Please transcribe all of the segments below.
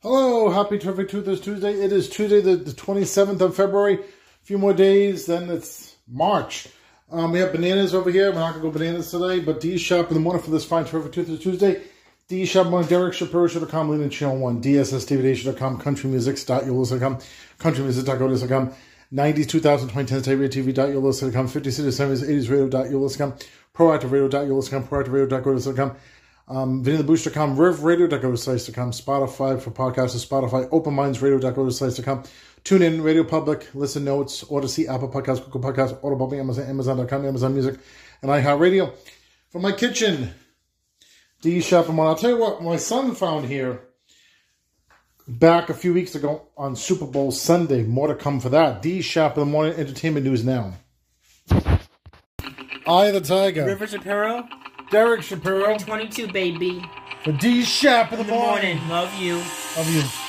Hello, happy terrific Truth this Tuesday. It is Tuesday, the, the 27th of February. A few more days, then it's March. Um, we have bananas over here. We're not going to go bananas today, but D Shap in the morning for this fine terrific Truth this Tuesday. D Shap on Derek Shapiro Show.com, Lean Channel 1, DSSDVDation.com, CountryMusics.yolos.com, CountryMusic.yolos.com, 90s, 2000, 2010s, TV.yolos.com, 50 cities, 70s, 80s, radio.yolos.com, proactiveradio.yolos.com, proactiveradio.yolos.com, um, VinnyTheBoost.com, RivRadio.go.com, Spotify for podcasts, Spotify, OpenMindsRadio.go.com, Tune in, Radio Public, Listen Notes, Odyssey, Apple Podcasts, Google Podcasts, Audible, Amazon, Amazon.com, Amazon Music, and iHeartRadio. From my kitchen, D Shap and I'll tell you what, my son found here back a few weeks ago on Super Bowl Sunday. More to come for that. D Shap in the morning entertainment news now. Of the Tiger. River Shapiro, Derek Shapiro 22, baby. for D Shap in the, Good morning. Love you. Love you.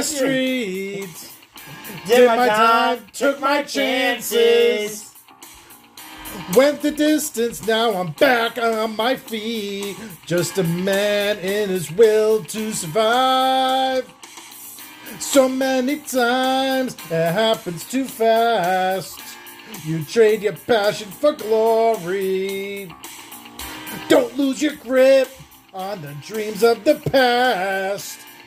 The streets. Did my time, took my chances. Went the distance, now I'm back on my feet. Just a man in his will to survive. So many times it happens too fast. You trade your passion for glory. Don't lose your grip on the dreams of the past.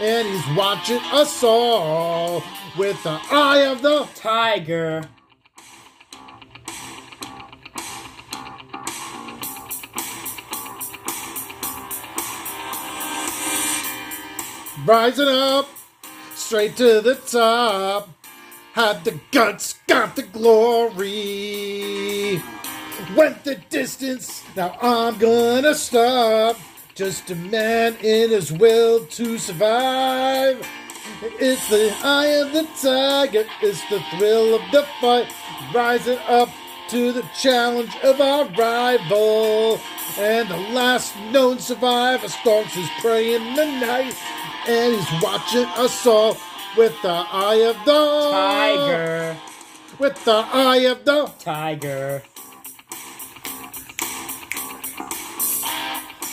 and he's watching us all with the eye of the Tiger. rising up straight to the top. Had the guts, got the glory. Went the distance, now I'm gonna stop. Just a man in his will to survive. It's the eye of the tiger, it's the thrill of the fight. Rising up to the challenge of our rival. And the last known survivor stalks his prey in the night. And he's watching us all with the eye of the Tiger. With the eye of the Tiger.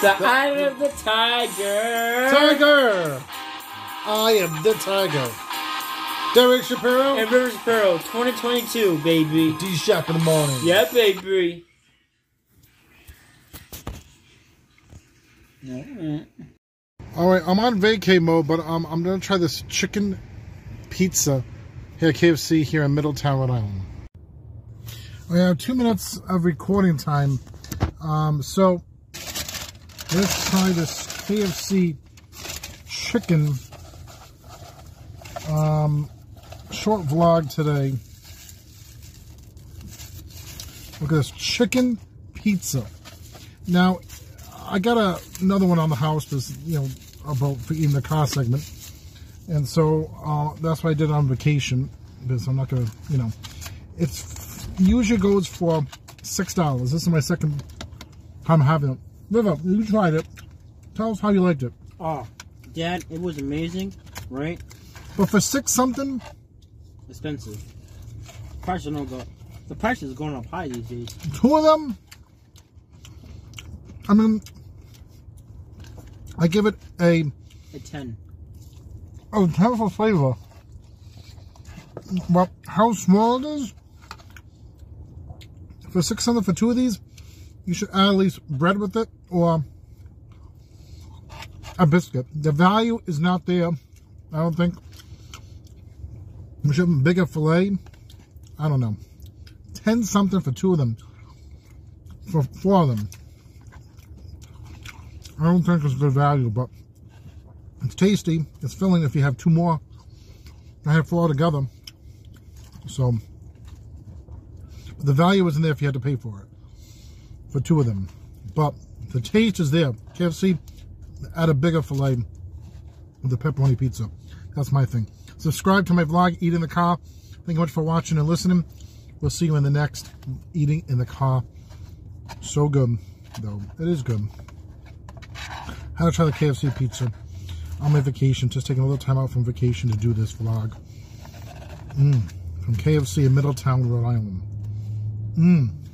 The eye of the tiger. Tiger. I am the tiger. Derek Shapiro. And River Shapiro 2022, baby. D Shap in the morning. Yeah, baby. All right, I'm on vacay mode, but um, I'm gonna try this chicken pizza here at KFC here in Middletown, Rhode Island. We have two minutes of recording time. Um, so let's try this KFC chicken um, short vlog today. Look at this chicken pizza. Now, I got a, another one on the house, because you know, about eating the car segment. And so uh, that's what I did on vacation because I'm not gonna, you know, it's usually goes for six dollars. This is my second time having it. River, you tried it. Tell us how you liked it. Oh, Dad, it was amazing, right? But for six something, expensive. Price no go. The price is going up high these days. Two of them. I mean, I give it a a ten. Oh, terrible flavor. Well, how small it is? For 600 for two of these, you should add at least bread with it or a biscuit. The value is not there, I don't think. We should bigger filet. I don't know. 10 something for two of them. For four of them. I don't think it's good value, but it's tasty. It's filling if you have two more. I have four together. So, the value isn't there if you had to pay for it. For two of them. But the taste is there. KFC, add a bigger filet with the pepperoni pizza. That's my thing. Subscribe to my vlog, Eat in the Car. Thank you much for watching and listening. We'll see you in the next Eating in the Car. So good, though. It is good. How to try the KFC pizza on my vacation, just taking a little time out from vacation to do this vlog. Mmm. From KFC in Middletown, Rhode Island. Mmm.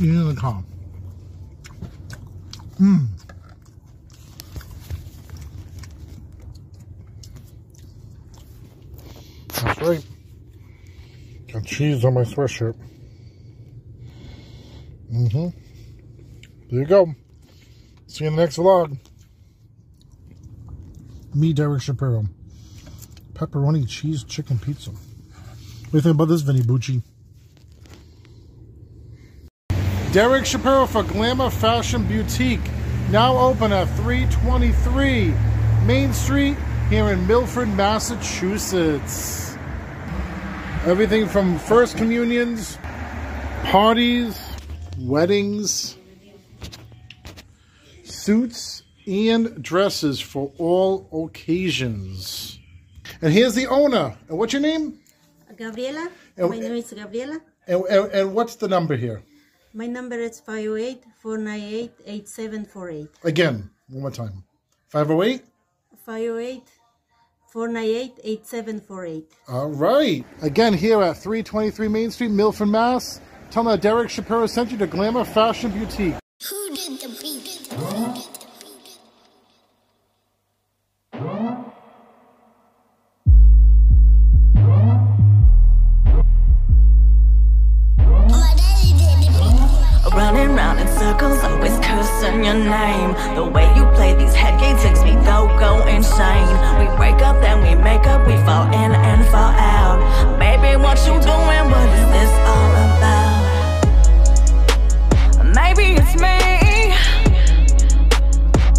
In the car. Mmm. That's right. Got cheese on my sweatshirt. Mm-hmm. There you go. See you in the next vlog. Me, Derek Shapiro. Pepperoni cheese chicken pizza. What do you think about this, Vinny Bucci? Derek Shapiro for Glamour Fashion Boutique. Now open at 323 Main Street here in Milford, Massachusetts. Everything from first communions, parties, weddings, suits and dresses for all occasions. And here's the owner. And what's your name? Gabriela. And- My name is Gabriela. And, and, and what's the number here? My number is 508 498 8748. Again, one more time. 508? 508 498 8748. All right. Again, here at 323 Main Street, Milford, Mass. Tell them that Derek Shapiro sent you to Glamour Fashion Boutique. Who did the beat? Who cursing your name. The way you play these head games makes me go go insane. We break up, then we make up, we fall in and fall out. Baby, what you doing? What is this all about? Maybe it's me,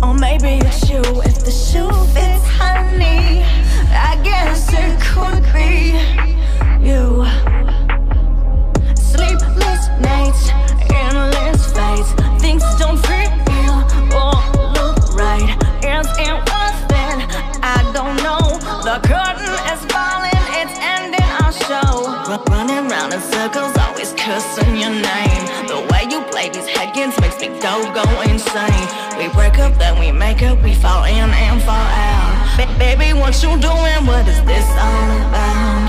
or maybe it's you. If the shoe fits, honey, I guess it could be you. Sleepless nights, endless fights. Things don't feel look right. Is it worth it? I don't know. The curtain is falling, it's ending our show. Run- Running in circles, always cursing your name. The way you play these makes me go go insane. We break up, then we make up, we fall in and fall out. Ba- baby, what you doing? What is this all about?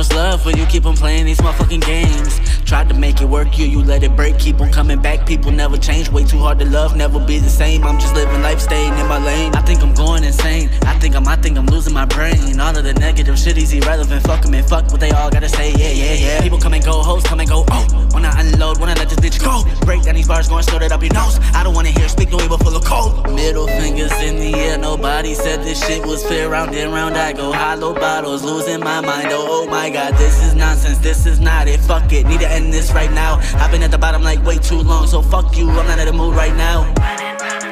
was love, but you keep on playing these motherfucking games. Tried to make it work, you, you let it break. Keep on coming back, people never change. Way too hard to love, never be the same. I'm just living life, staying in my lane. I think I'm going insane. I think I'm, I think I'm losing my brain. All of the negative shit is irrelevant. Fuck them and fuck what they all gotta say. Yeah, yeah, yeah. People come and go, hoes come and go. Oh, wanna unload, wanna let this bitch go. Break down these bars, going it up your nose. I don't wanna hear speak no evil full of cold. Middle fingers in the air, nobody said this shit was fair. Round and round I go, hollow bottles, losing my mind. Oh, oh my god, this is nonsense. This is not it. Fuck it, need to end this right now. I've been at the bottom like way too long, so fuck you. I'm not in the mood right now.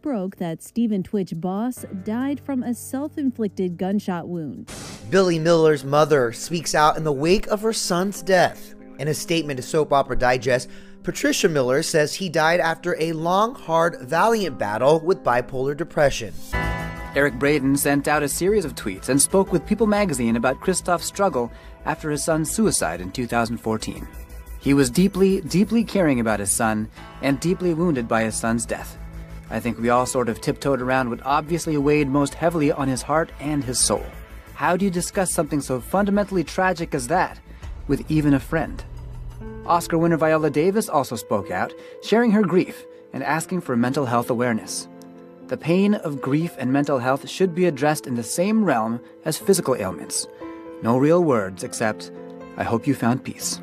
Wednesday, broke that Stephen Twitch Boss died from a self inflicted gunshot wound. Billy Miller's mother speaks out in the wake of her son's death. In a statement to Soap Opera Digest, Patricia Miller says he died after a long, hard, valiant battle with bipolar depression. Eric Braeden sent out a series of tweets and spoke with People magazine about Christoph's struggle after his son's suicide in 2014. He was deeply, deeply caring about his son and deeply wounded by his son's death. I think we all sort of tiptoed around what obviously weighed most heavily on his heart and his soul. How do you discuss something so fundamentally tragic as that with even a friend? Oscar winner Viola Davis also spoke out, sharing her grief and asking for mental health awareness. The pain of grief and mental health should be addressed in the same realm as physical ailments. No real words except, I hope you found peace.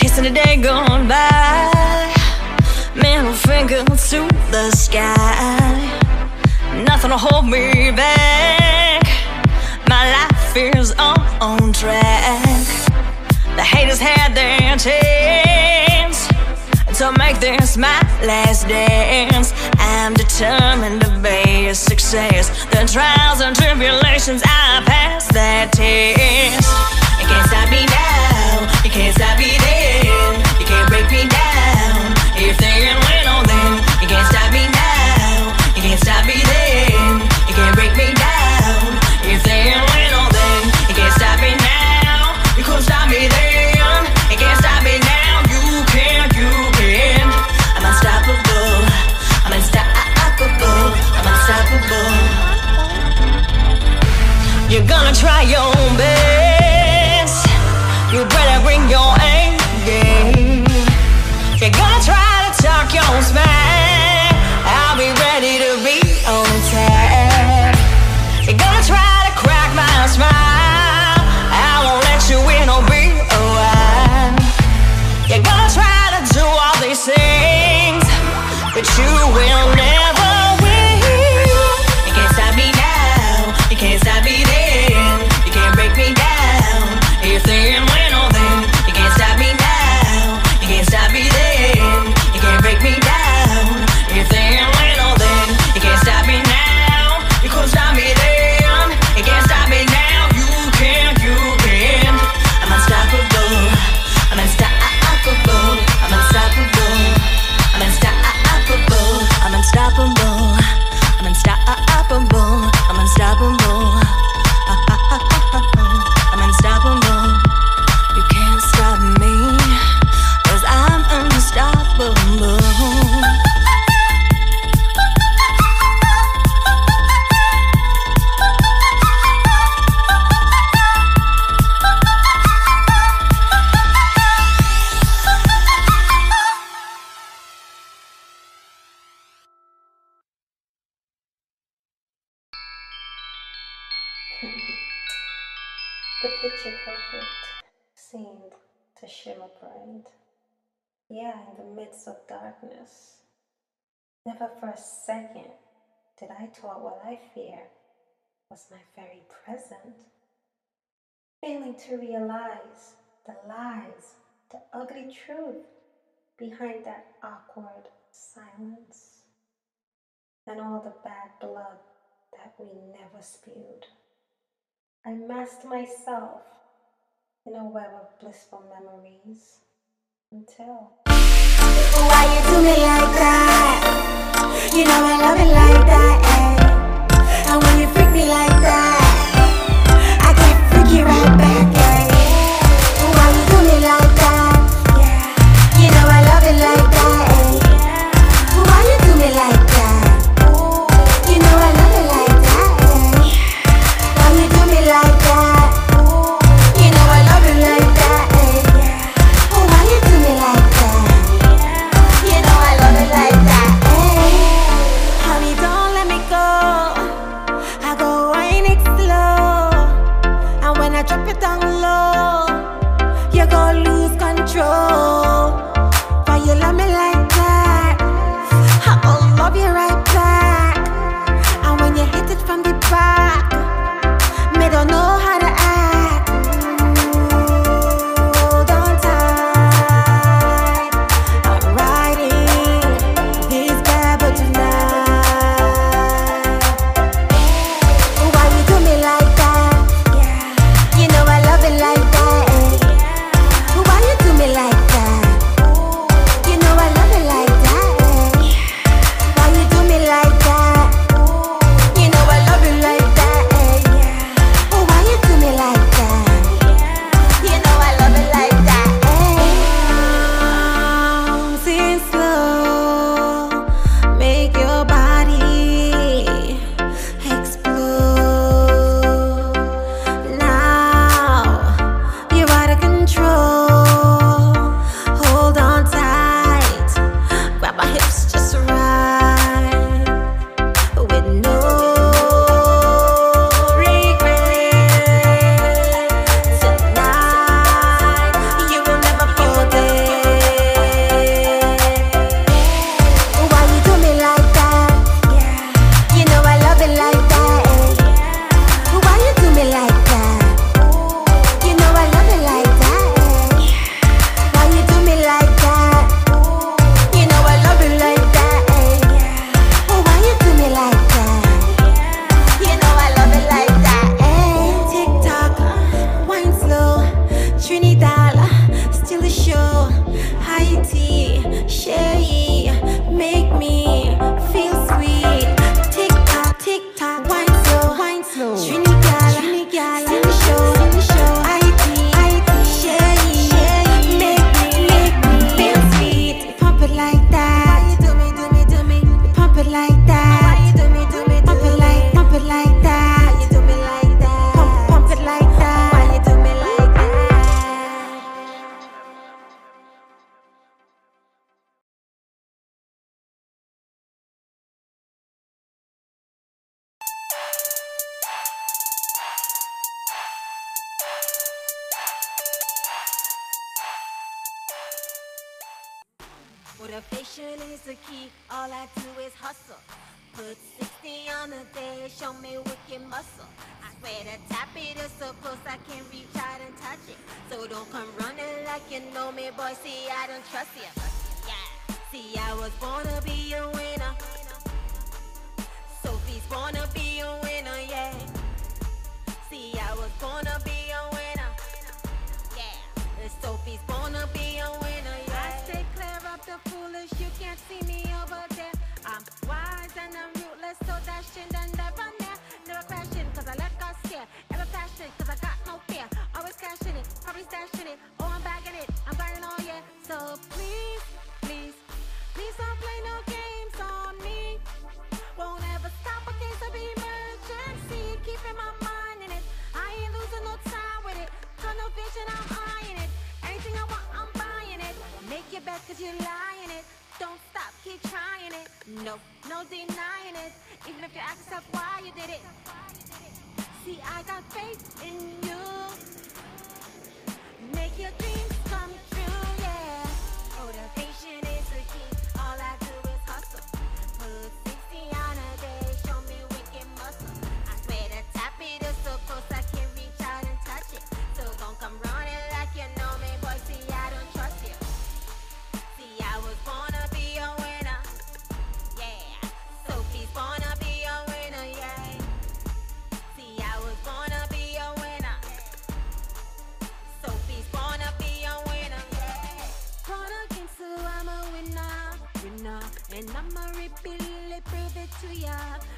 Kissing the day gone by. Middle finger to the sky. Nothing will hold me back. My life is all on track. The haters had their chance To make this my last dance. I'm determined to be a success. The trials and tribulations I passed that test can't stop me now. You can't stop me then. You can't break me down. If they're darkness. Never for a second did I taught what I fear was my very present, failing to realize the lies, the ugly truth behind that awkward silence, and all the bad blood that we never spewed. I masked myself in a web of blissful memories until. Why you do me like that? You know I love it like that, eh? And when you freak me like that muscle. I swear the top it is so close I can reach out and touch it. So don't come running like you know me, boy. See, I don't trust you. Yeah. See, I was born to be a winner. Sophie's born to be a winner, yeah. See, I was born to be a winner. Yeah. And Sophie's born to be a winner, yeah. I stay clear of the foolish. You can't see me over there. I'm wise and I'm ruthless, so that shit never stash in it, probably stashing it. Oh, I'm bagging it, I'm firing all, yeah. So please, please, please don't play no games on me. Won't ever stop a case of emergency. Keeping my mind in it, I ain't losing no time with it. Tunnel vision, I'm eyeing it. Anything I want, I'm buying it. Make your best cause you're lying it. Don't stop, keep trying it. No, no denying it. Even if you ask yourself why you did it. See, I got faith in you make your dreams come And I'm a really prove it to ya.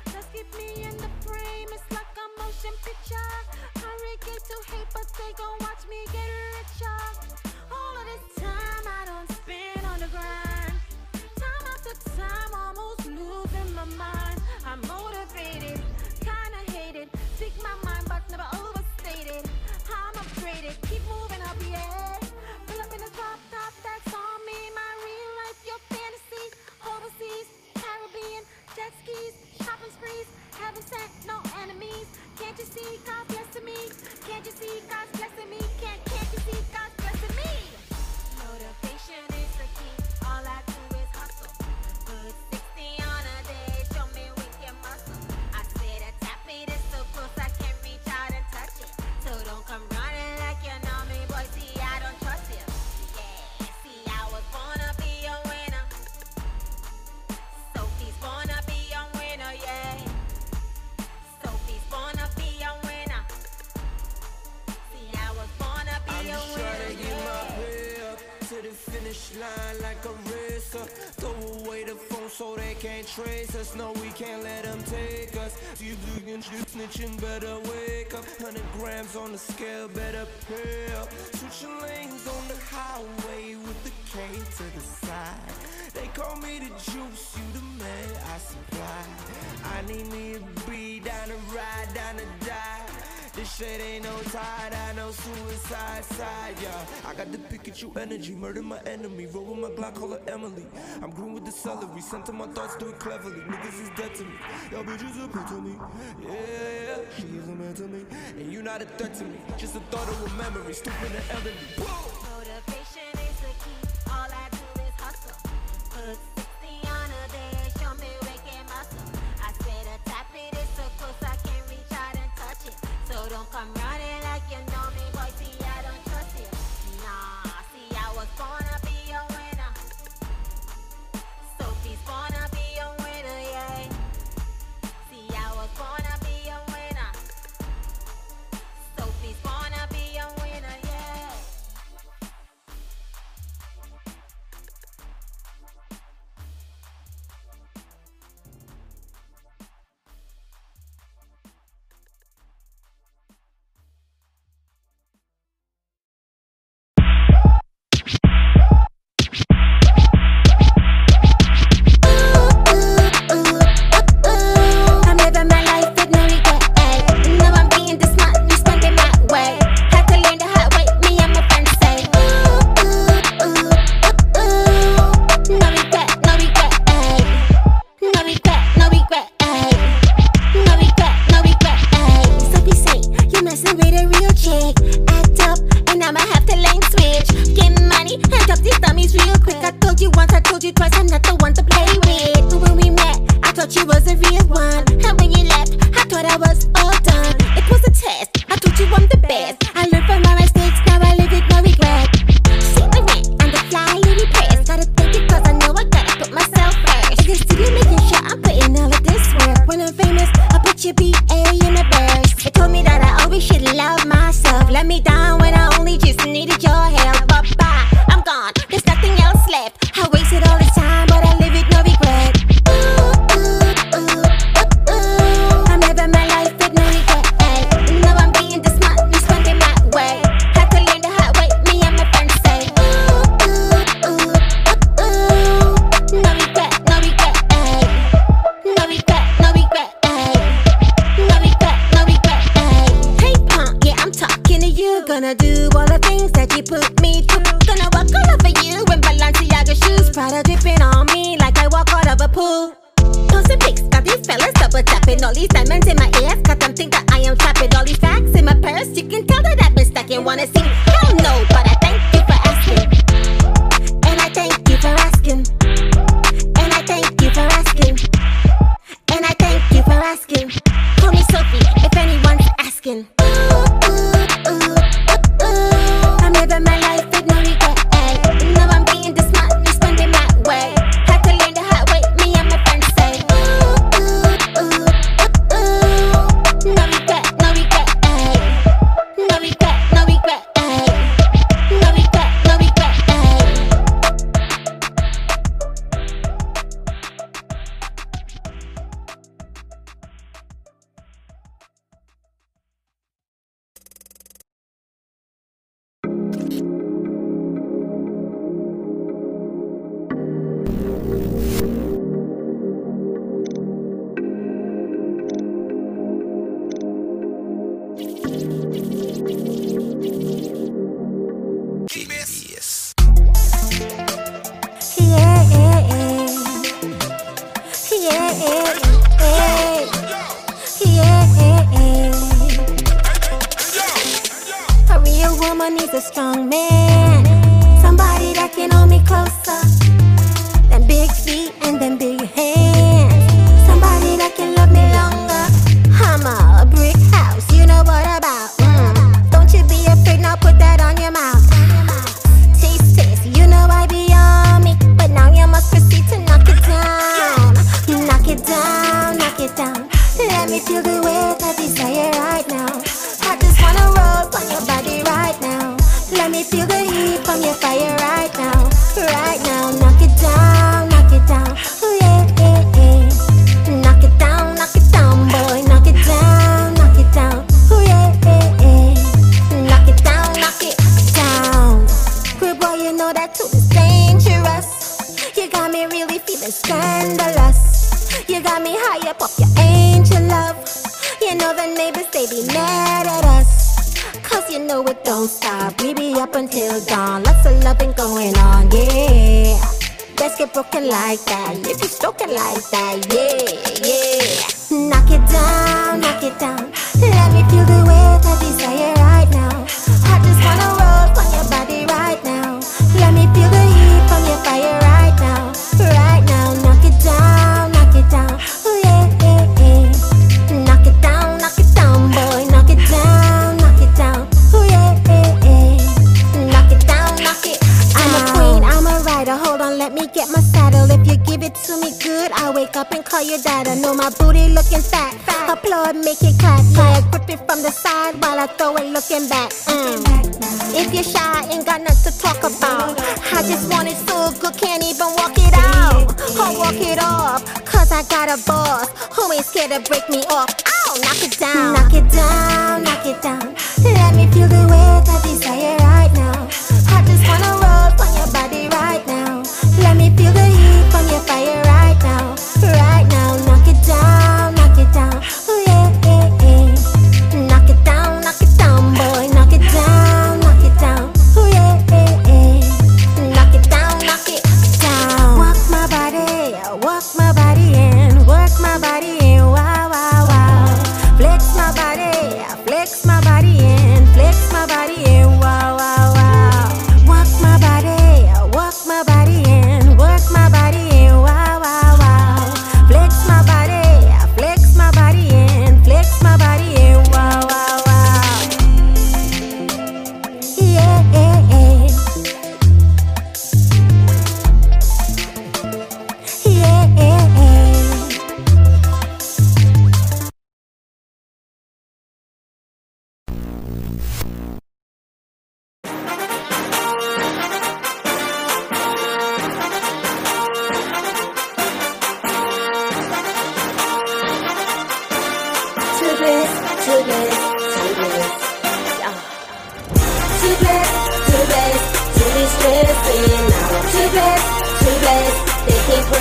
Just keep me in the frame, it's like a motion picture. Hurricane to hate, but they gon' watch me get richer. All of this time I don't Have n't sent, no enemies. Can't you see God's blessing me? Can't you see God's blessing me? Can't, can't you see God's line like a risker. Throw away the phone so they can't trace us. No, we can't let them take us. You looking, you snitching, better wake up. 100 grams on the scale, better pay up. Switching lanes on the highway with the K to the side. They call me the juice, you the man I supply. I need me a B, down to ride, down to die. This shit ain't no tide. I no suicide side, yeah. I got the Pikachu energy, murder my enemy, roll with my Glock, call her Emily. I'm green with the celery, center my thoughts, do it cleverly. Niggas is dead to me, y'all bitches a to me. Yeah, yeah, she is a man to me, and you not a threat to me. Just a thought of a memory, stupid and elderly. Motivation is the key. All I do is hustle. real quick. I told you once, I told you twice, I'm not the one to play with. When we met, I thought you was a real one. And when you left, I thought I was all done. It was a test. I told you I'm the best.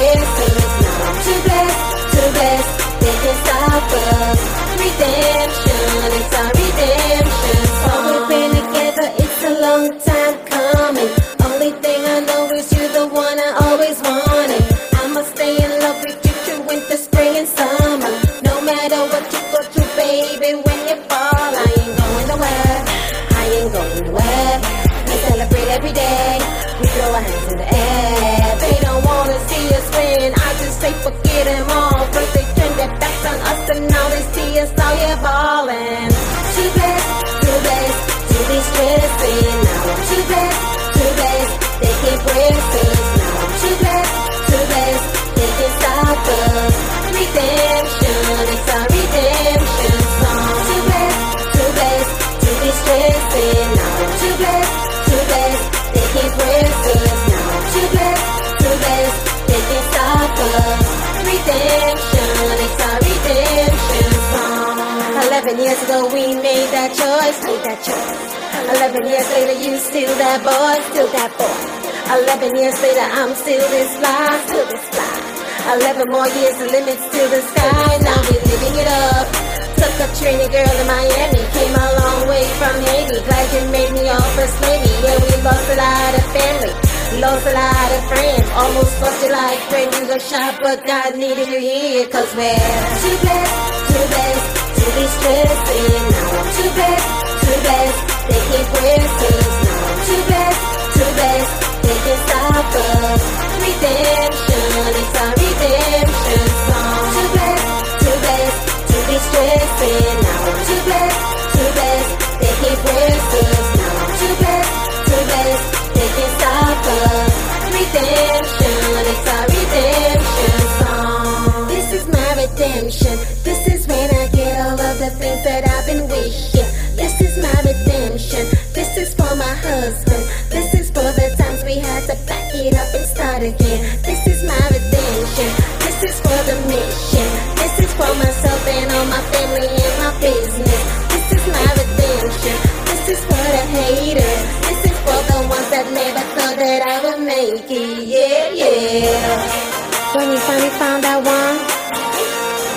Hennessy years later, you still that boy, still that boy. Eleven years later, I'm still this fly, still this fly. Eleven more years, the limits to the sky. Now we living it up. Took a Trini girl in Miami, came a long way from Haiti. Glad you made me all first lady. Yeah, we lost a lot of family, lost a lot of friends. Almost lost your life when you got shot, but God needed you here. Cause we're too blessed, too blessed to be stressing. Now I'm too blessed, too blessed. They can't press us. Now too blessed, too blessed. They can stop us. Redemption, it's our redemption song. Too blessed, too blessed to be stressing. Now too blessed, too blessed. They can't press us. Now too blessed, too blessed. They can't stop us. Redemption, it's our redemption song. This is my redemption. Start again. This is my redemption. This is for the mission. This is for myself and all my family and my business. This is my redemption. This is for the haters. This is for the ones that never thought that I would make it. Yeah, yeah. When you finally found that one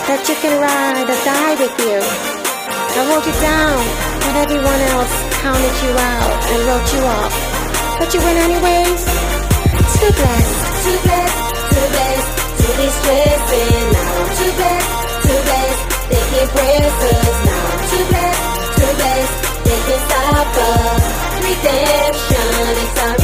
that you can ride or die with you. I wrote you down when everyone else counted you out and wrote you off. But you win anyways. Too blessed, too blessed, too blessed to be stressing. Now too blessed, too blessed. They can't press us. Now too blessed, too blessed. They can stop us. Redemption, it's our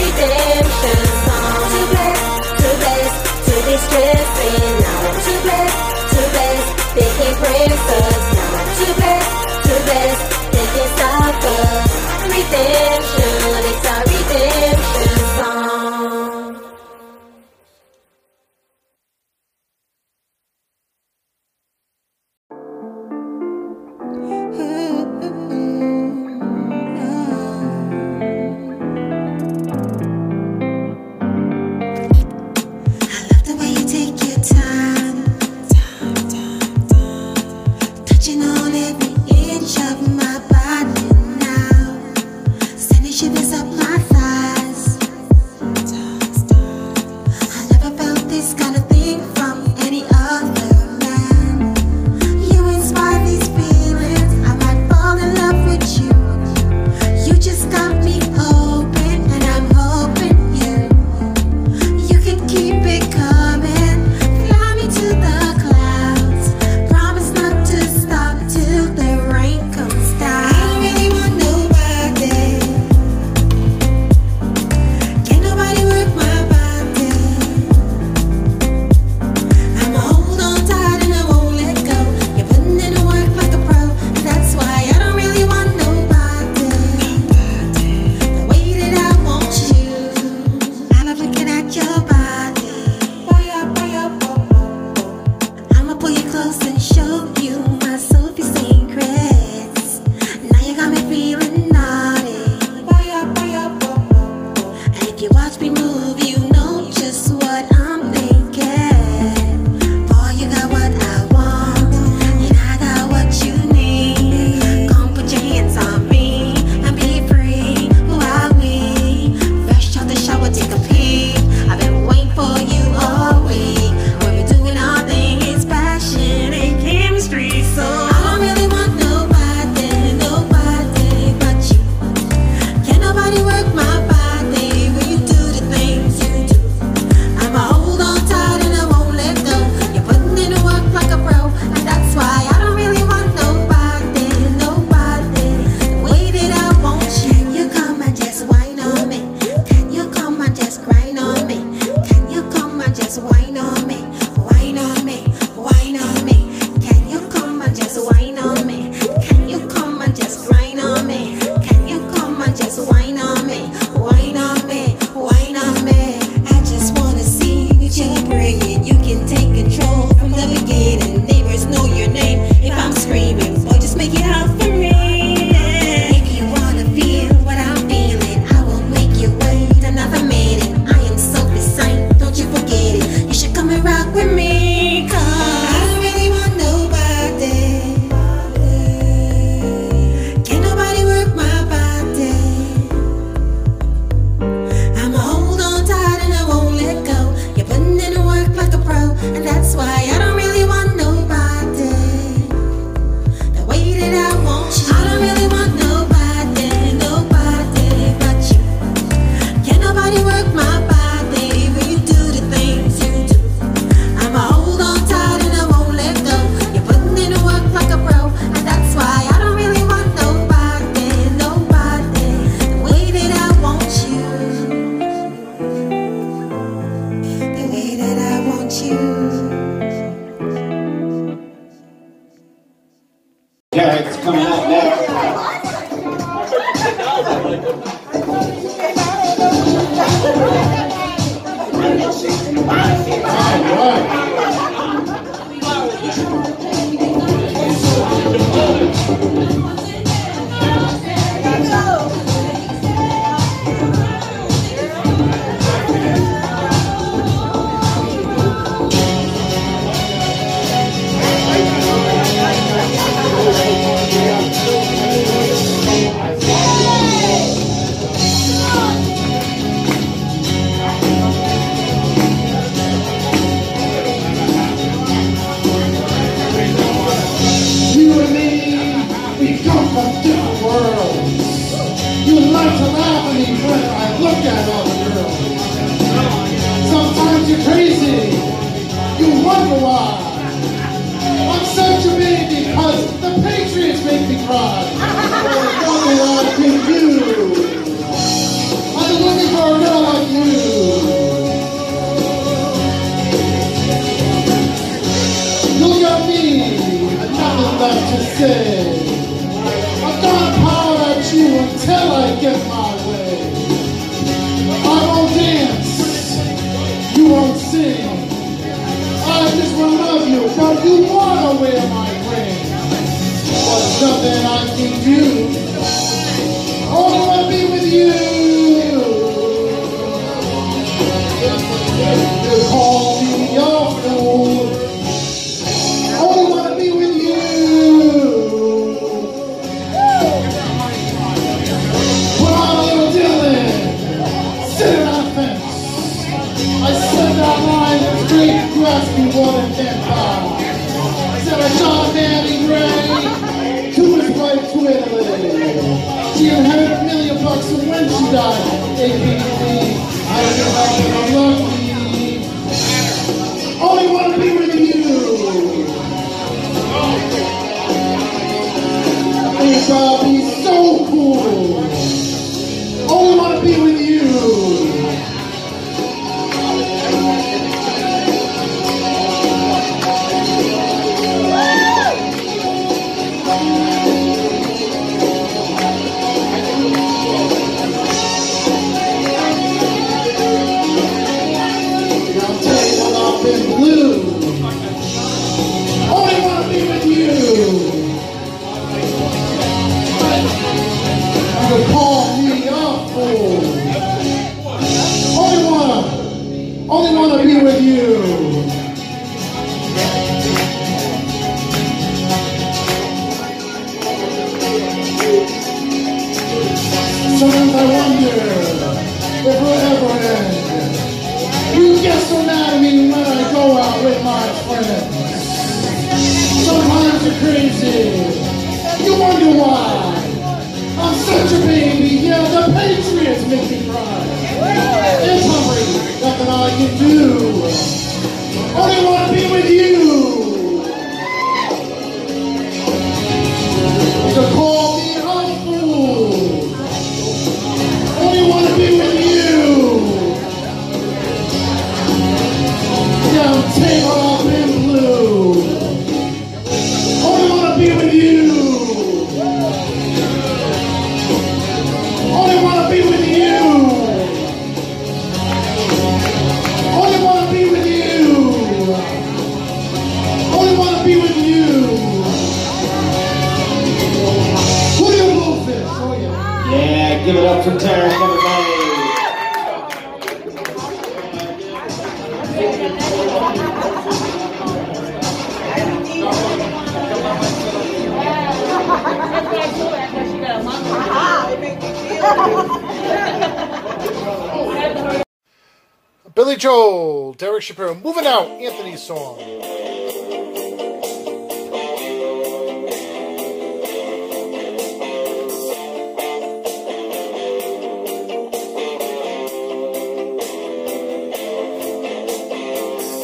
Billy Joel, Derek Shapiro, moving out, Anthony's song.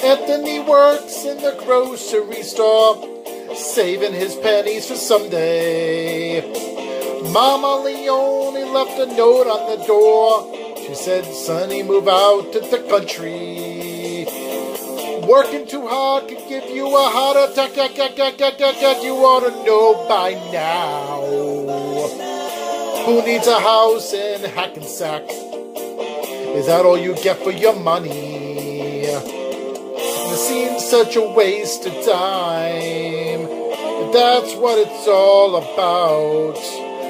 Anthony works in the grocery store, saving his pennies for someday. Mama Leone left a note on the door she said, Sonny, move out to the country. Working too hard could give you a heart attack. You ought to know by now. Who needs a house in Hackensack? Is that all you get for your money? It seems such a waste of time. If that's what it's all about.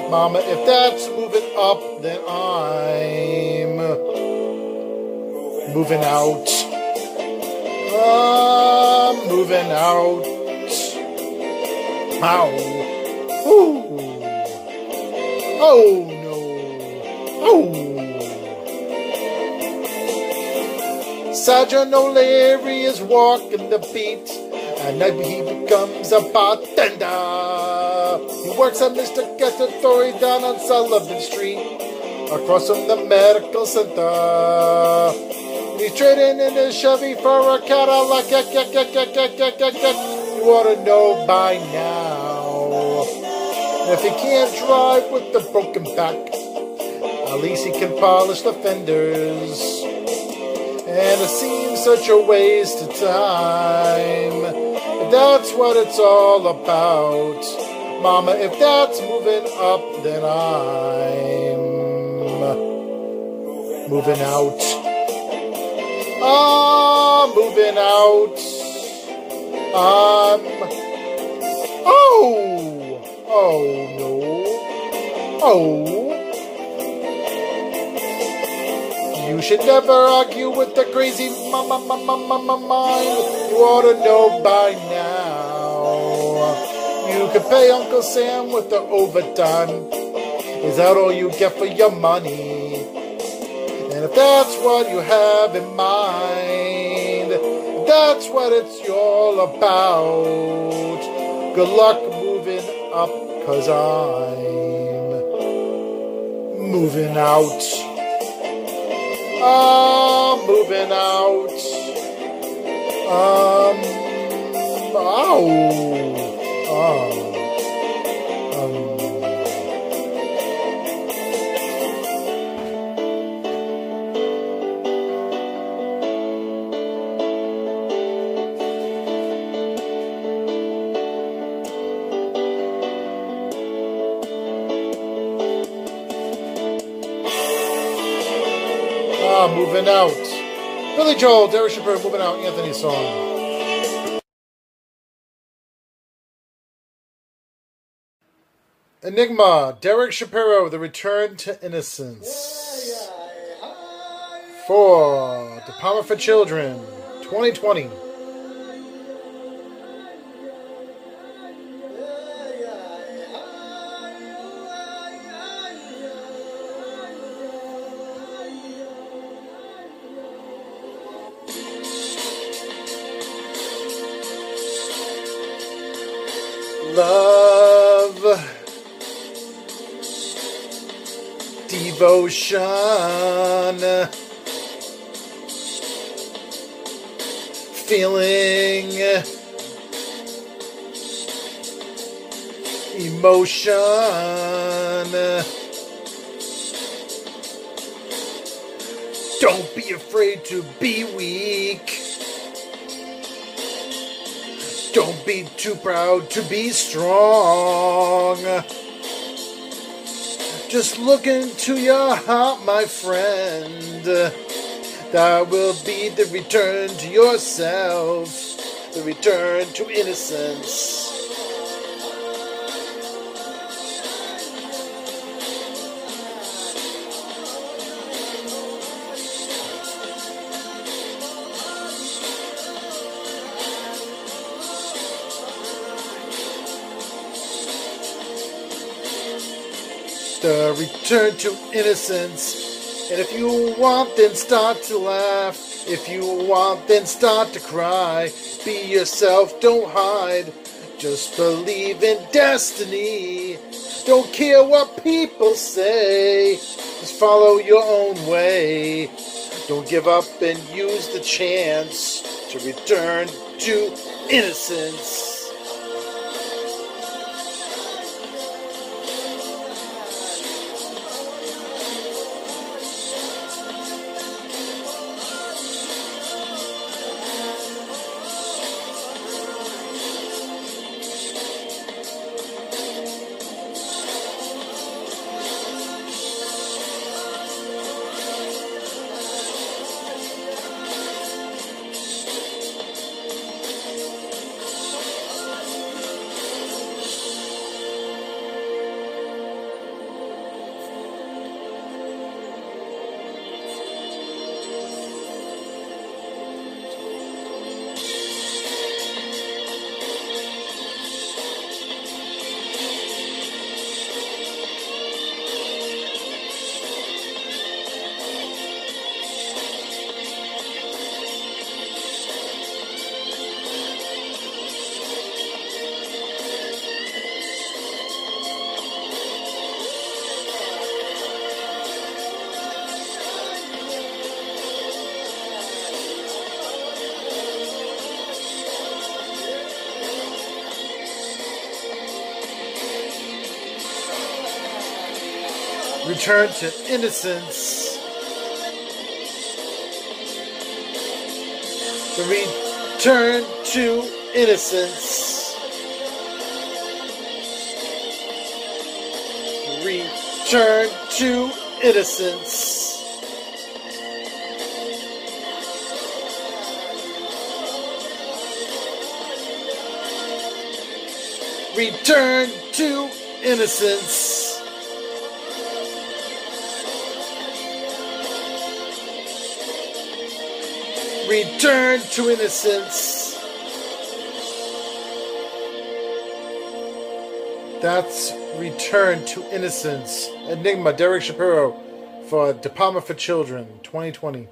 Mama, if that's moving up, then I'm." Moving out. I'm moving out. Ow. Ooh. Oh no. Oh. Sergeant O'Leary is walking the beat, and then he becomes a bartender. He works at Mr. Cacciatore down on Sullivan Street, across from the medical center. He's trading in his Chevy for a Cadillac. You ought to know by now. And if he can't drive with the broken back, at least he can polish the fenders. And it seems such a waste of time. If that's what it's all about. Mama, if that's moving up, then I'm moving out. I'm moving out. I'm. Oh! Oh no. Oh. You should never argue with the crazy mama mama mama mind. You ought to know by now. You can pay Uncle Sam with the overtime. Is that all you get for your money? And if that's what you have in mind, that's what it's all about. Good luck moving up, cause I'm moving out. I'm moving out. Um, ow. Oh. Moving out. Billy Joel, Derek Shapiro, moving out. Anthony song. Enigma, Derek Shapiro, The Return to Innocence. For Department for Children, 2020. Devotion, feeling, emotion. Don't be afraid to be weak. Don't be too proud to be strong. Just look into your heart, my friend. That will be the return to yourself, the return to innocence. The return to innocence. And if you want, then start to laugh. If you want, then start to cry. Be yourself, don't hide. Just believe in destiny. Don't care what people say. Just follow your own way. Don't give up and use the chance to return to innocence. return to innocence, the return to innocence, return to innocence. Return to innocence. Return to innocence. That's Return to Innocence. Enigma, Derek Shapiro for De for Children, 2020.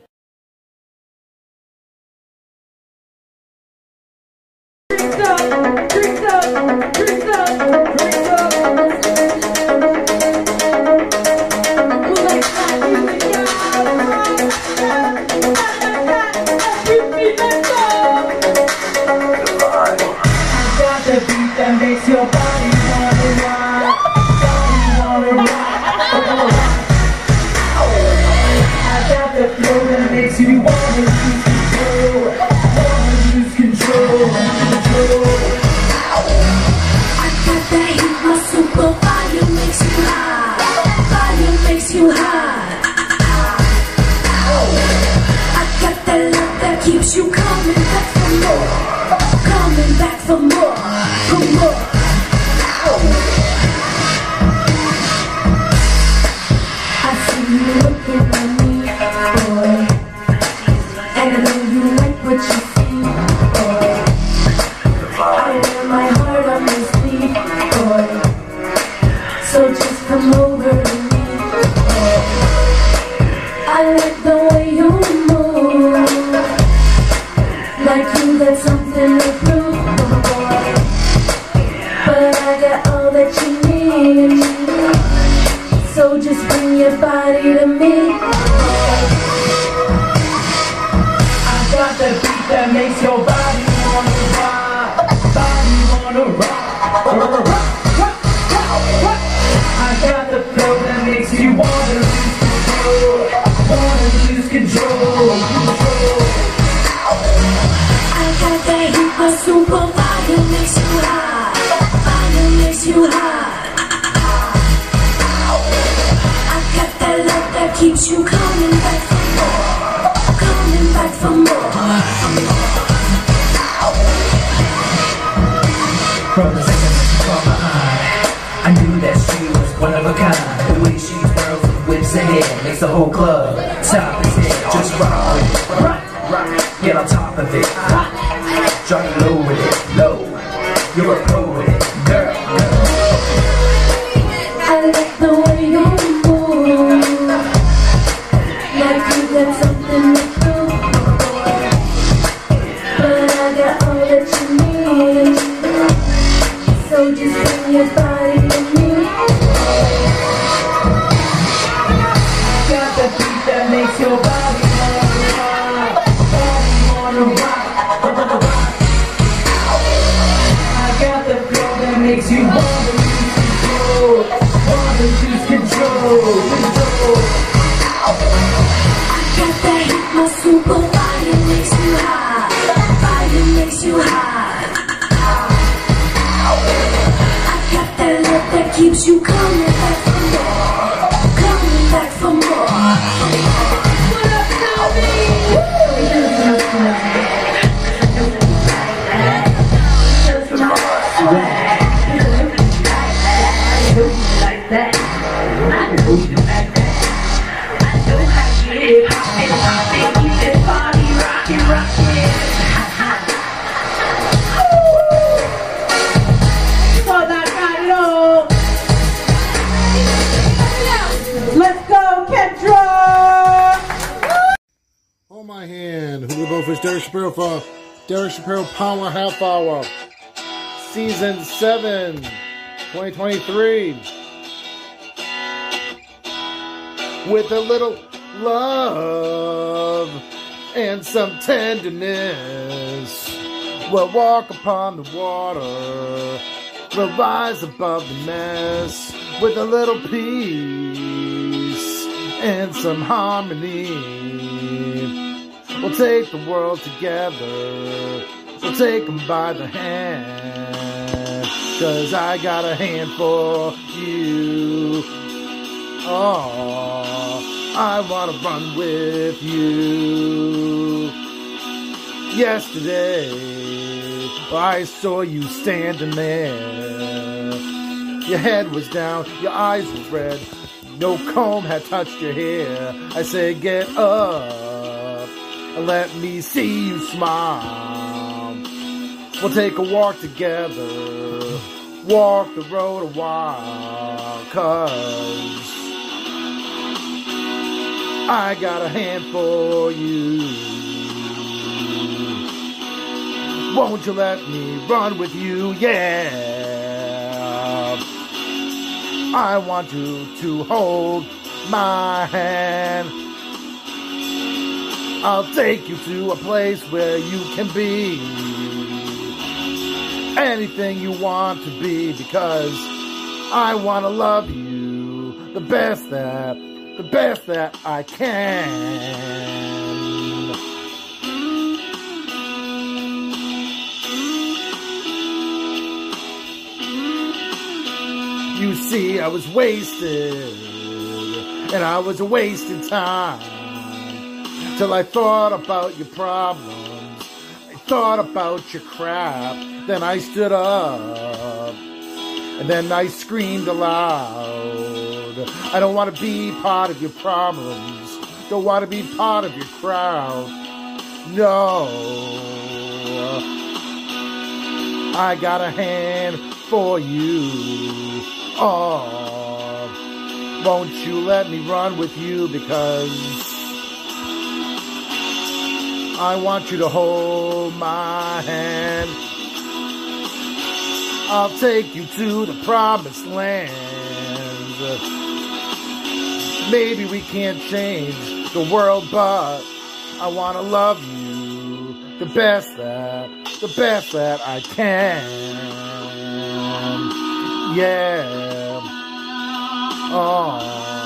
Derek Shapiro Power Half Hour, Season 7, 2023. With a little love and some tenderness, we'll walk upon the water, we'll rise above the mess with a little peace and some harmony We'll take the world together. We'll take 'em by the hand. Cause I got a hand for you. Oh, I wanna run with you. Yesterday, I saw you standing there. Your head was down, your eyes were red. No comb had touched your hair. I said, get up let me see you smile. We'll take a walk together, walk the road a while, cause I got a hand for you. Won't you let me run with you? Yeah. I want you to hold my hand. I'll take you to a place where you can be anything you want to be because I want to love you the best that, the best that I can. You see, I was wasted, and I was wasting time till I thought about your problems. I thought about your crap. Then I stood up, and then I screamed aloud. I don't want to be part of your problems. Don't want to be part of your crowd. No. I got a hand for you. Oh, won't you let me run with you because I want you to hold my hand. I'll take you to the promised land. Maybe we can't change the world, but I want to love you the best that, the best that I can. Yeah. Oh.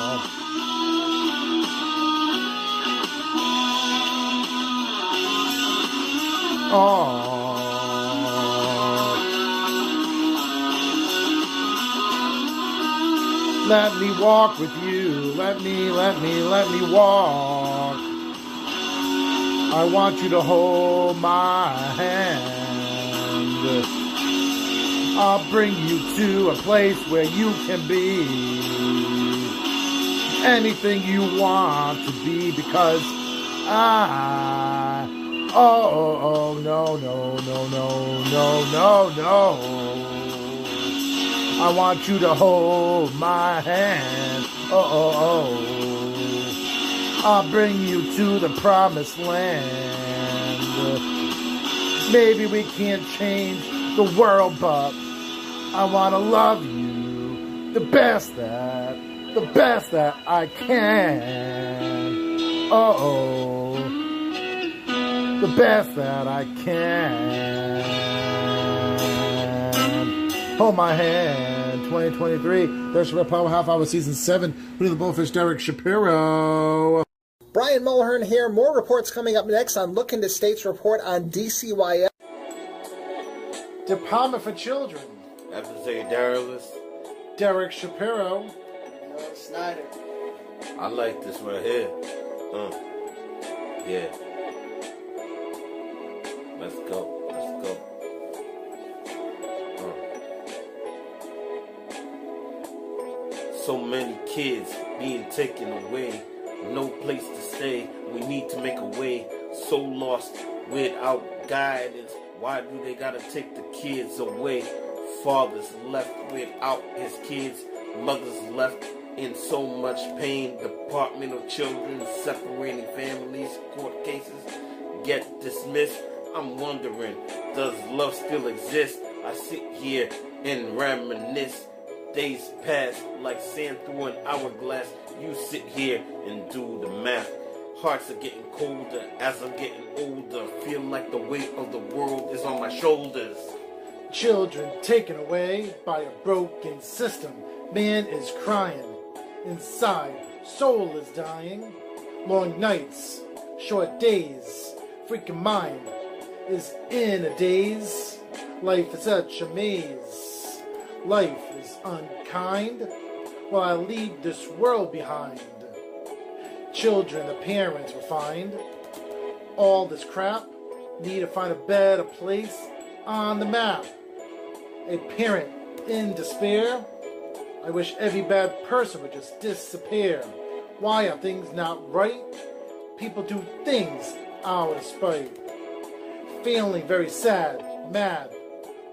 Oh. Let me walk with you. Let me, let me, let me walk. I want you to hold my hand. I'll bring you to a place where you can be anything you want to be because I. Oh, oh, oh, no, no, no, no, no, no, no. I want you to hold my hand. Oh, oh, oh. I'll bring you to the promised land. Maybe we can't change the world, but I want to love you the best that, the best that I can. Oh, oh. The best that I can. Hold my hand, 2023. There's Red Power Half Hour Season 7. With the Bullfish, Derek Shapiro. Brian Mulhern here. More reports coming up next on Look into States report on DCYF. Department for Children. After say Darylus. Derek Shapiro. Snyder. I like this right here. Uh, yeah. Let's go. Let's go. Uh. So many kids being taken away. No place to stay. We need to make a way. So lost without guidance. Why do they gotta take the kids away? Fathers left without his kids. Mothers left in so much pain. Department of Children separating families. Court cases get dismissed. I'm wondering, does love still exist? I sit here and reminisce. Days pass like sand through an hourglass. You sit here and do the math. Hearts are getting colder as I'm getting older. Feel like the weight of the world is on my shoulders. Children taken away by a broken system. Man is crying inside, soul is dying. Long nights, short days, freaking mind is in a daze. Life is such a maze. Life is unkind while I leave this world behind. Children, the parents will find all this crap. Need to find a better place on the map. A parent in despair. I wish every bad person would just disappear. Why are things not right? People do things out of spite. Feeling very sad, mad.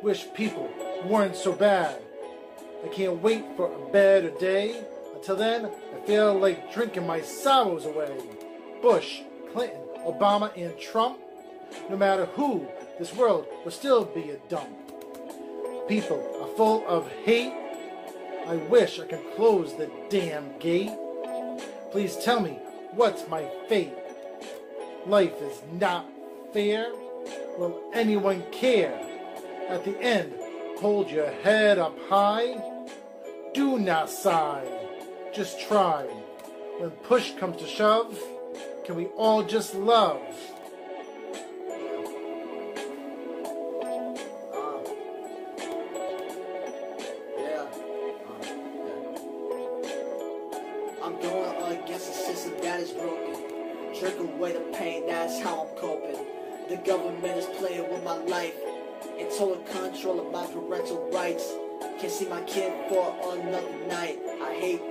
Wish people weren't so bad. I can't wait for a better day. Until then, I feel like drinking my sorrows away. Bush, Clinton, Obama, and Trump. No matter who, this world will still be a dump. People are full of hate. I wish I could close the damn gate. Please tell me what's my fate. Life is not fair. Will anyone care? At the end, hold your head up high. Do not sigh. Just try. When push comes to shove, can we all just love?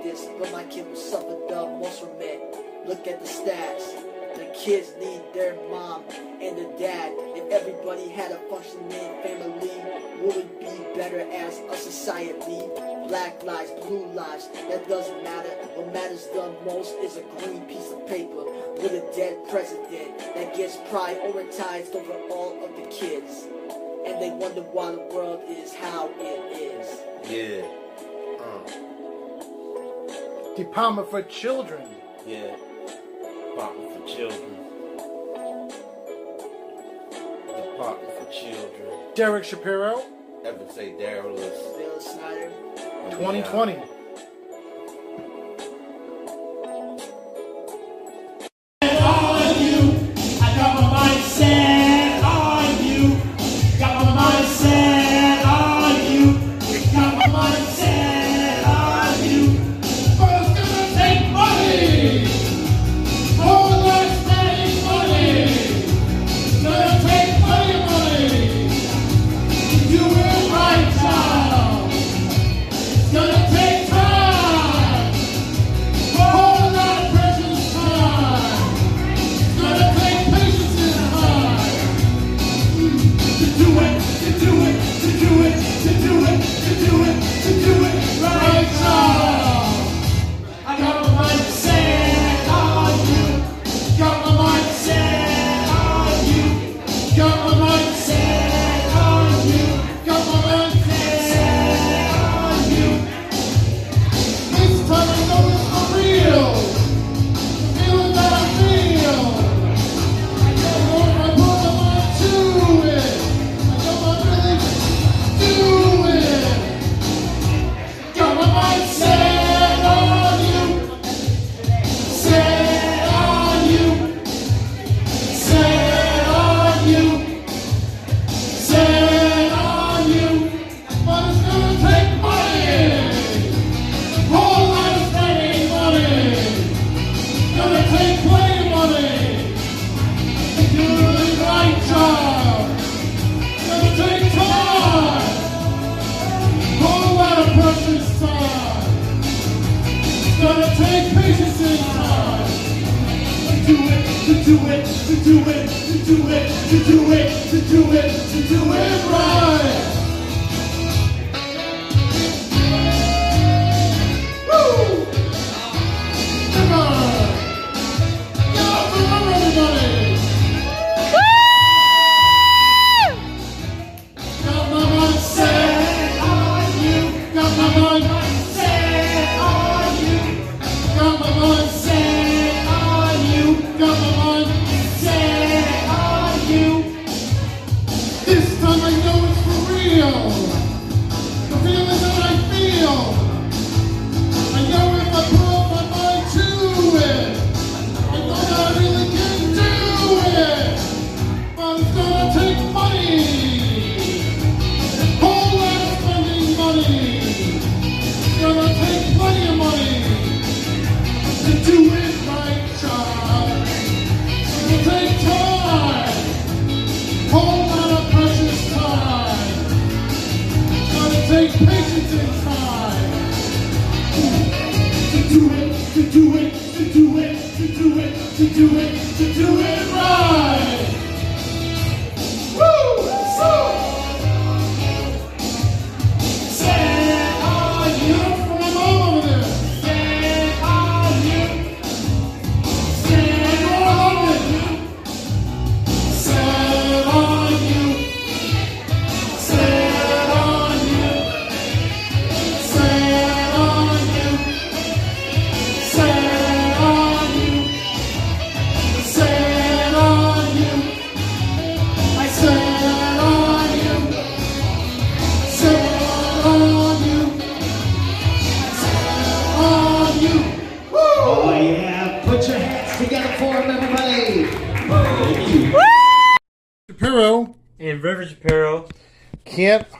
This, but my kid will suffer the most from. Look at the stats. The kids need their mom and their dad. If everybody had a functioning family, would it be better as a society? Black lives, blue lives, that doesn't matter. What matters the most is a green piece of paper with a dead president that gets prioritized over all of the kids. And they wonder why the world is how it is. Yeah. Uh, Department for Children. yeah. Department for Children. Department for Children. Derek Shapiro, Ever say Darylus. Bill Snyder. 2020. I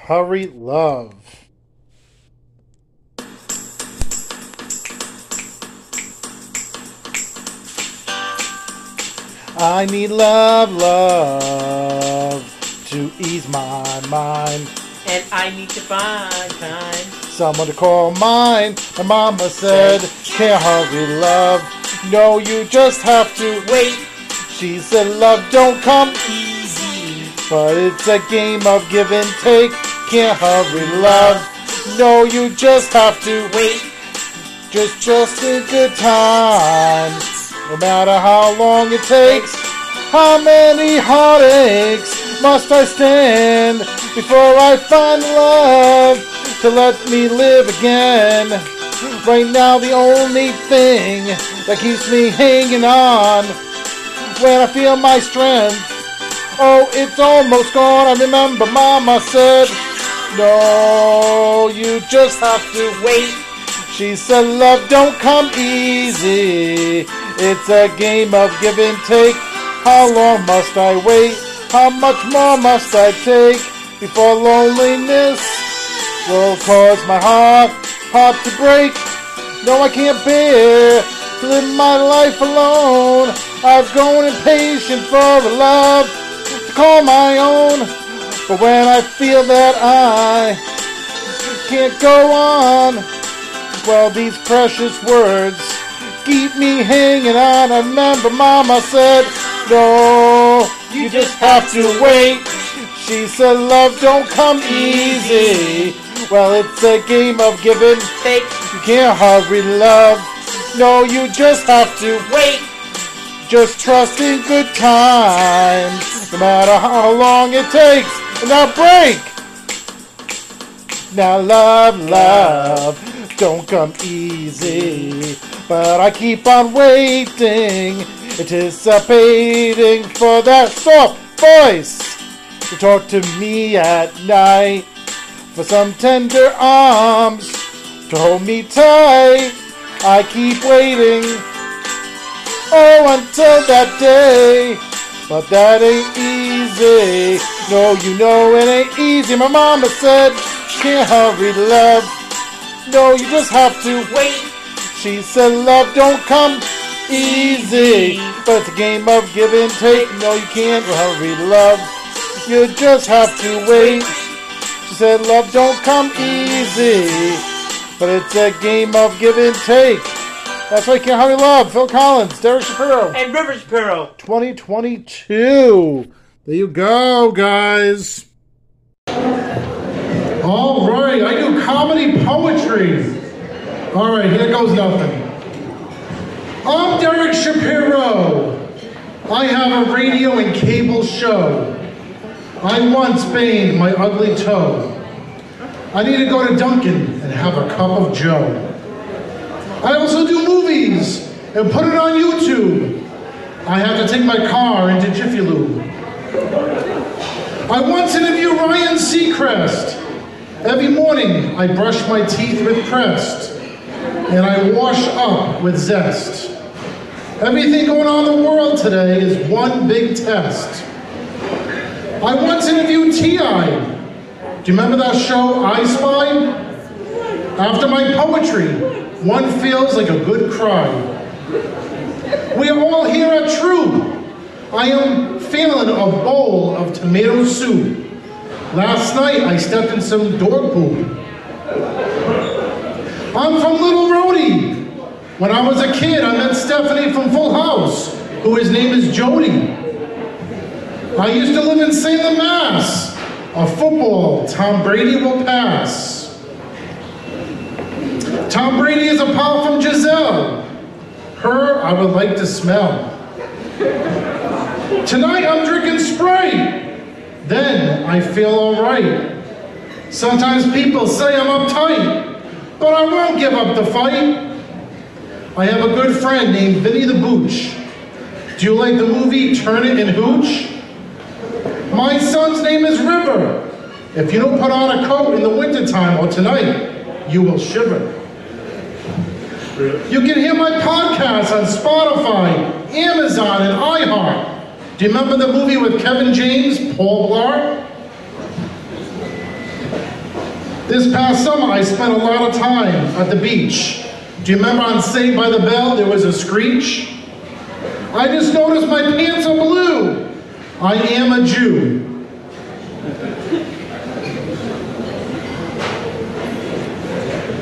hurry love. I need love, love to ease my mind. And I need to find time. Someone to call mine. My mama said, can't hurry love. No, you just have to wait. She said, love don't come easy. But it's a game of give and take. Can't hurry love. No, you just have to wait. Just, just a good time. No matter how long it takes. How many heartaches must I stand before I find love to let me live again? Right now, the only thing that keeps me hanging on when I feel my strength. Oh, it's almost gone. I remember Mama said, No, you just have to wait. She said, Love don't come easy. It's a game of give and take. How long must I wait? How much more must I take before loneliness will cause my heart, heart to break? No, I can't bear to live my life alone. I've grown impatient for a love to call my own. But when I feel that I can't go on, well, these precious words keep me hanging on. I remember Mama said, No, you just have to wait. She said, Love don't come easy. Well, it's a game of give and take. You can't hurry love. No, you just have to wait. Just trust in good times, no matter how long it takes. And now break. Now love, love, don't come easy. But I keep on waiting, anticipating for that soft voice to talk to me at night. For some tender arms to hold me tight. I keep waiting, oh, until that day. But that ain't easy. No, you know it ain't easy. My mama said, can't hurry, love. No, you just have to wait. She said, love don't come easy. But it's a game of give and take. No, you can't hurry, love. You just have to wait. She said, love don't come easy. But it's a game of give and take. That's why you can't hurry, love. Phil Collins, Derek Shapiro. And River Shapiro. 2022. There you go, guys. All right, I do comedy poetry. All right, here goes nothing. I'm Derek Shapiro. I have a radio and cable show. I once banged my ugly toe. I need to go to Dunkin' and have a cup of Joe. I also do movies and put it on YouTube. I have to take my car into Jiffy Lube. I once interviewed Ryan Seacrest. Every morning I brush my teeth with Crest and I wash up with Zest. Everything going on in the world today is one big test. I once interviewed T.I. Do you remember that show, I Spy? After my poetry, one feels like a good cry. We are all here at True. I am feeling a bowl of tomato soup. Last night I stepped in some dog poop. I'm from Little Rhody. When I was a kid, I met Stephanie from Full House, who his name is Jodie. I used to live in. Louis, Mass. A football, Tom Brady will pass. Tom Brady is apart from Gisele. Her, I would like to smell. Tonight I'm drinking Sprite. Then I feel all right. Sometimes people say I'm uptight, but I won't give up the fight. I have a good friend named Vinny the Booch. Do you like the movie Turner and Hooch? My son's name is River. If you don't put on a coat in the wintertime or tonight, you will shiver. You can hear my podcast on Spotify, Amazon, and iHeart. Do you remember the movie with Kevin James, Paul Blart? This past summer, I spent a lot of time at the beach. Do you remember on Saved by the Bell, there was a screech? I just noticed my pants are blue. I am a Jew.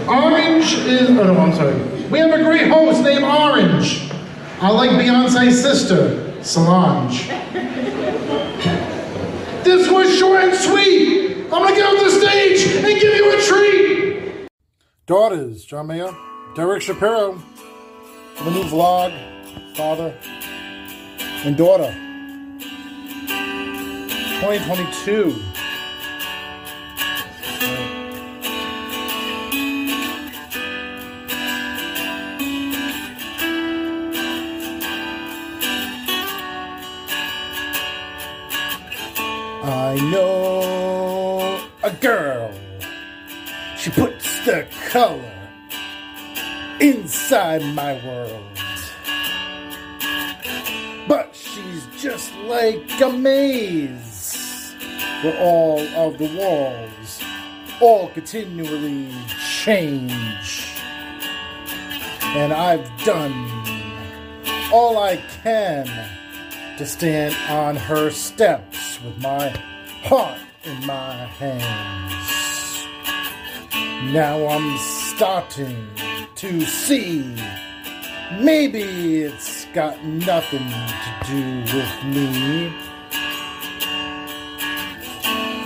Orange is, oh no, I'm sorry. We have a great host named Orange. I like Beyonce's sister, Solange. This was short and sweet. I'm gonna get off the stage and give you a treat. Daughters, John Mayer, Derek Shapiro, the new vlog, father and daughter. 2022. She puts the color inside my world. But she's just like a maze where all of the walls all continually change. And I've done all I can to stand on her steps with my heart in my hands. Now I'm starting to see maybe it's got nothing to do with me.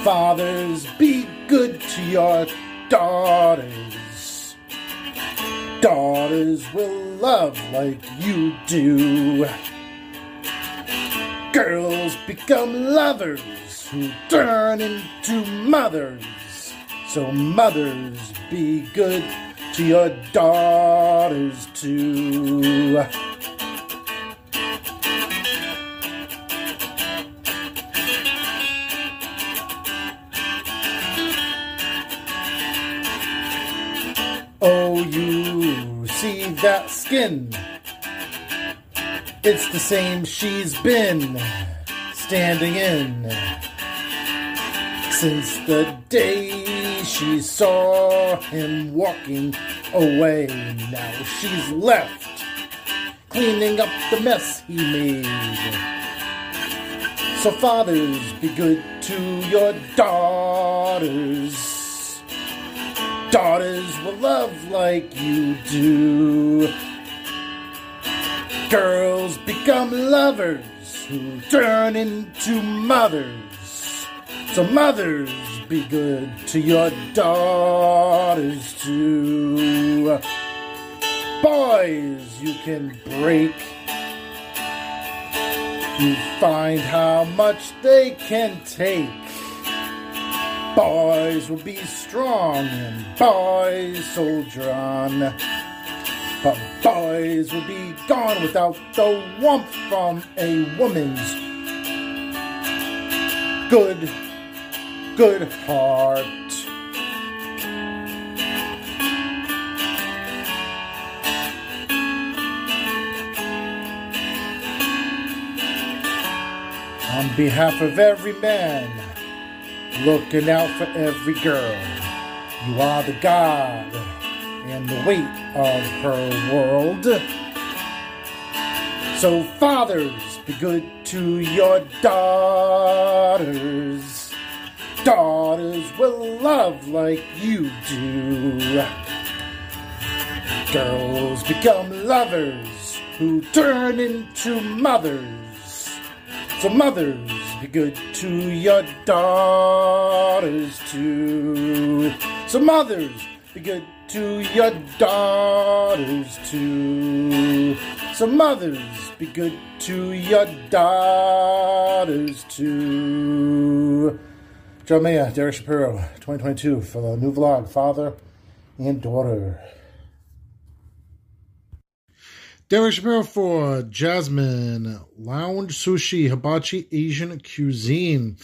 Fathers, be good to your daughters. Daughters will love like you do. Girls become lovers who turn into mothers. So, mothers, be good to your daughters too. Oh, you see that skin? It's the same she's been standing in since the day she saw him walking away. Now she's left cleaning up the mess he made. So, fathers, be good to your daughters. Daughters will love like you do. Girls become lovers who turn into mothers. So, mothers, be good to your daughters too. Boys, you can break. You find how much they can take. Boys will be strong and boys soldier on. But boys will be gone without the warmth from a woman's good, good heart. On behalf of every man, looking out for every girl. You are the God and the weight of her world. So, fathers, be good to your daughters. Daughters will love like you do. Girls become lovers who turn into mothers. So, mothers, be good to your daughters too. So, mothers, be good to your daughters too. So, mothers, be good to your daughters too. John Mayer, Derek Shapiro, 2022 for the new vlog, Father and Daughter. Derek Shapiro for Jasmine Lounge Sushi Hibachi Asian Cuisine.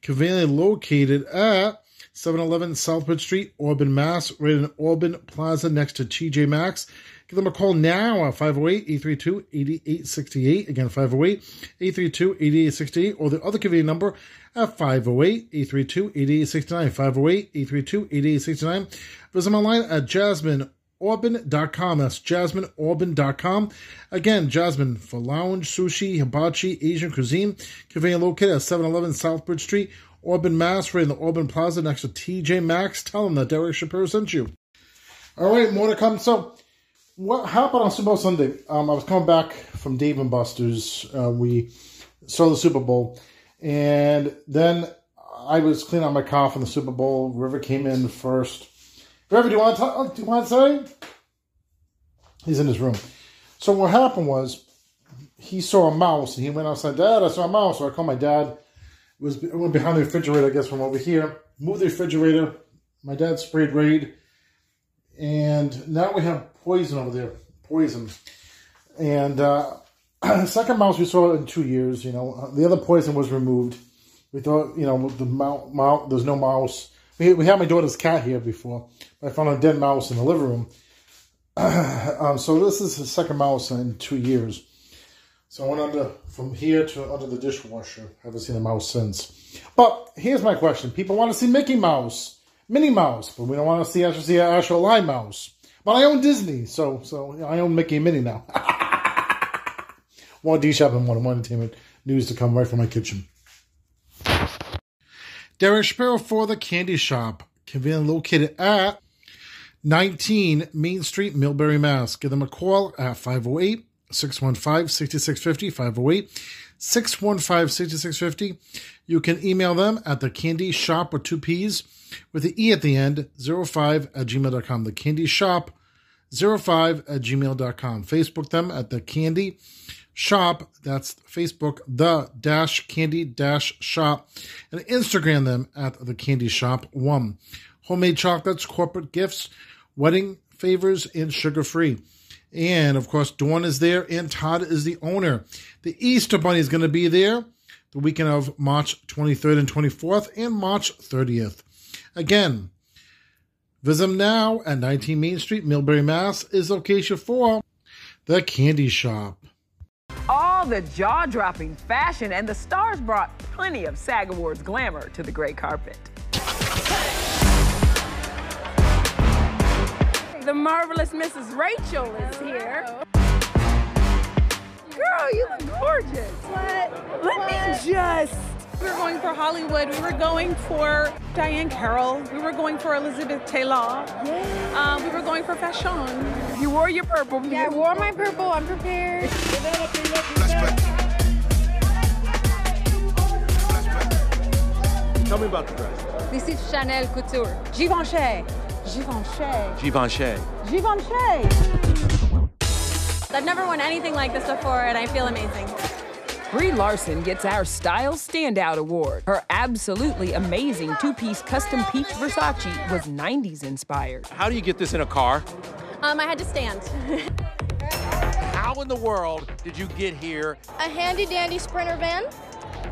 Conveniently located at 711 Southbridge Street, Auburn, Mass. Right in Auburn Plaza next to TJ Maxx. Give them a call now uh, at 508-832-8868. Again, 508-832-8868. Or the other convenient number at 508-832-8869. 508-832-8869. Visit them online at jasmineauburn.com. That's jasmineauburn.com. Again, Jasmine for lounge, sushi, hibachi, Asian cuisine. Convenient located at 711 Southbridge Street, Auburn, Mass. Right in the Auburn Plaza next to TJ Maxx. Tell them that Derek Shapiro sent you. All right, more to come. So, what happened on Super Bowl Sunday? Um, I was coming back from Dave and Buster's. Uh, we saw the Super Bowl, and then I was cleaning out my car from the Super Bowl. River came in first. River, do you want to talk, do you want to say? He's in his room. So what happened was he saw a mouse and he went outside. Dad, I saw a mouse. So I called my dad. It was it went behind the refrigerator, I guess, from over here. Moved the refrigerator. My dad sprayed Raid, and now we have poison over there. Poison. And uh, second mouse we saw in two years. You know, the other poison was removed. We thought, you know, the mouse, there's no mouse. We, we had my daughter's cat here before. I found a dead mouse in the living room. um, so this is the second mouse in two years. So I went under from here to under the dishwasher. Haven't seen a mouse since. But here's my question: People want to see Mickey Mouse, Minnie Mouse, but we don't want to see actually see an actual live mouse. But I own Disney, so so I own Mickey and Minnie now. More D Shap and more more entertainment news to come right from my kitchen. Derek Shapiro for the Candy Shop, conveniently located at 19 Main Street, Millbury, Mass. Give them a call at 508 615 6650. 508 615 6650. You can email them at the Candy Shop with two P's with the E at the end, 05 at gmail.com. The Candy Shop 05 at gmail.com. Facebook them at the Candy Shop. That's Facebook, the dash candy dash shop. And Instagram them at the Candy Shop 1. Homemade chocolates, corporate gifts, wedding favors, and sugar free. And of course, Dawn is there, and Todd is the owner. The Easter Bunny is going to be there the weekend of March 23rd and 24th and March 30th. Again, visit them now at 19 Main Street, Millbury, Mass. is location for the Candy Shop. All the jaw dropping fashion, and the stars brought plenty of SAG Awards glamour to the gray carpet. The marvelous Mrs. Rachel is here. Girl, you look gorgeous. What? Let me just. We were going for Hollywood. We were going for Diahann Carroll. We were going for Elizabeth Taylor. Yeah. Um, we were going for fashion. You wore your purple. Yeah, I wore my purple. I'm prepared. Tell me about the dress. This is Chanel Couture. Givenchy. Givenchy. Givenchy. Givenchy. I've never won anything like this before, and I feel amazing. Brie Larson gets our Style Standout Award. Her absolutely amazing two piece custom peach Versace was 90s inspired. How do you get this in a car? Um, I had to stand. How in the world did you get here? a handy dandy sprinter van,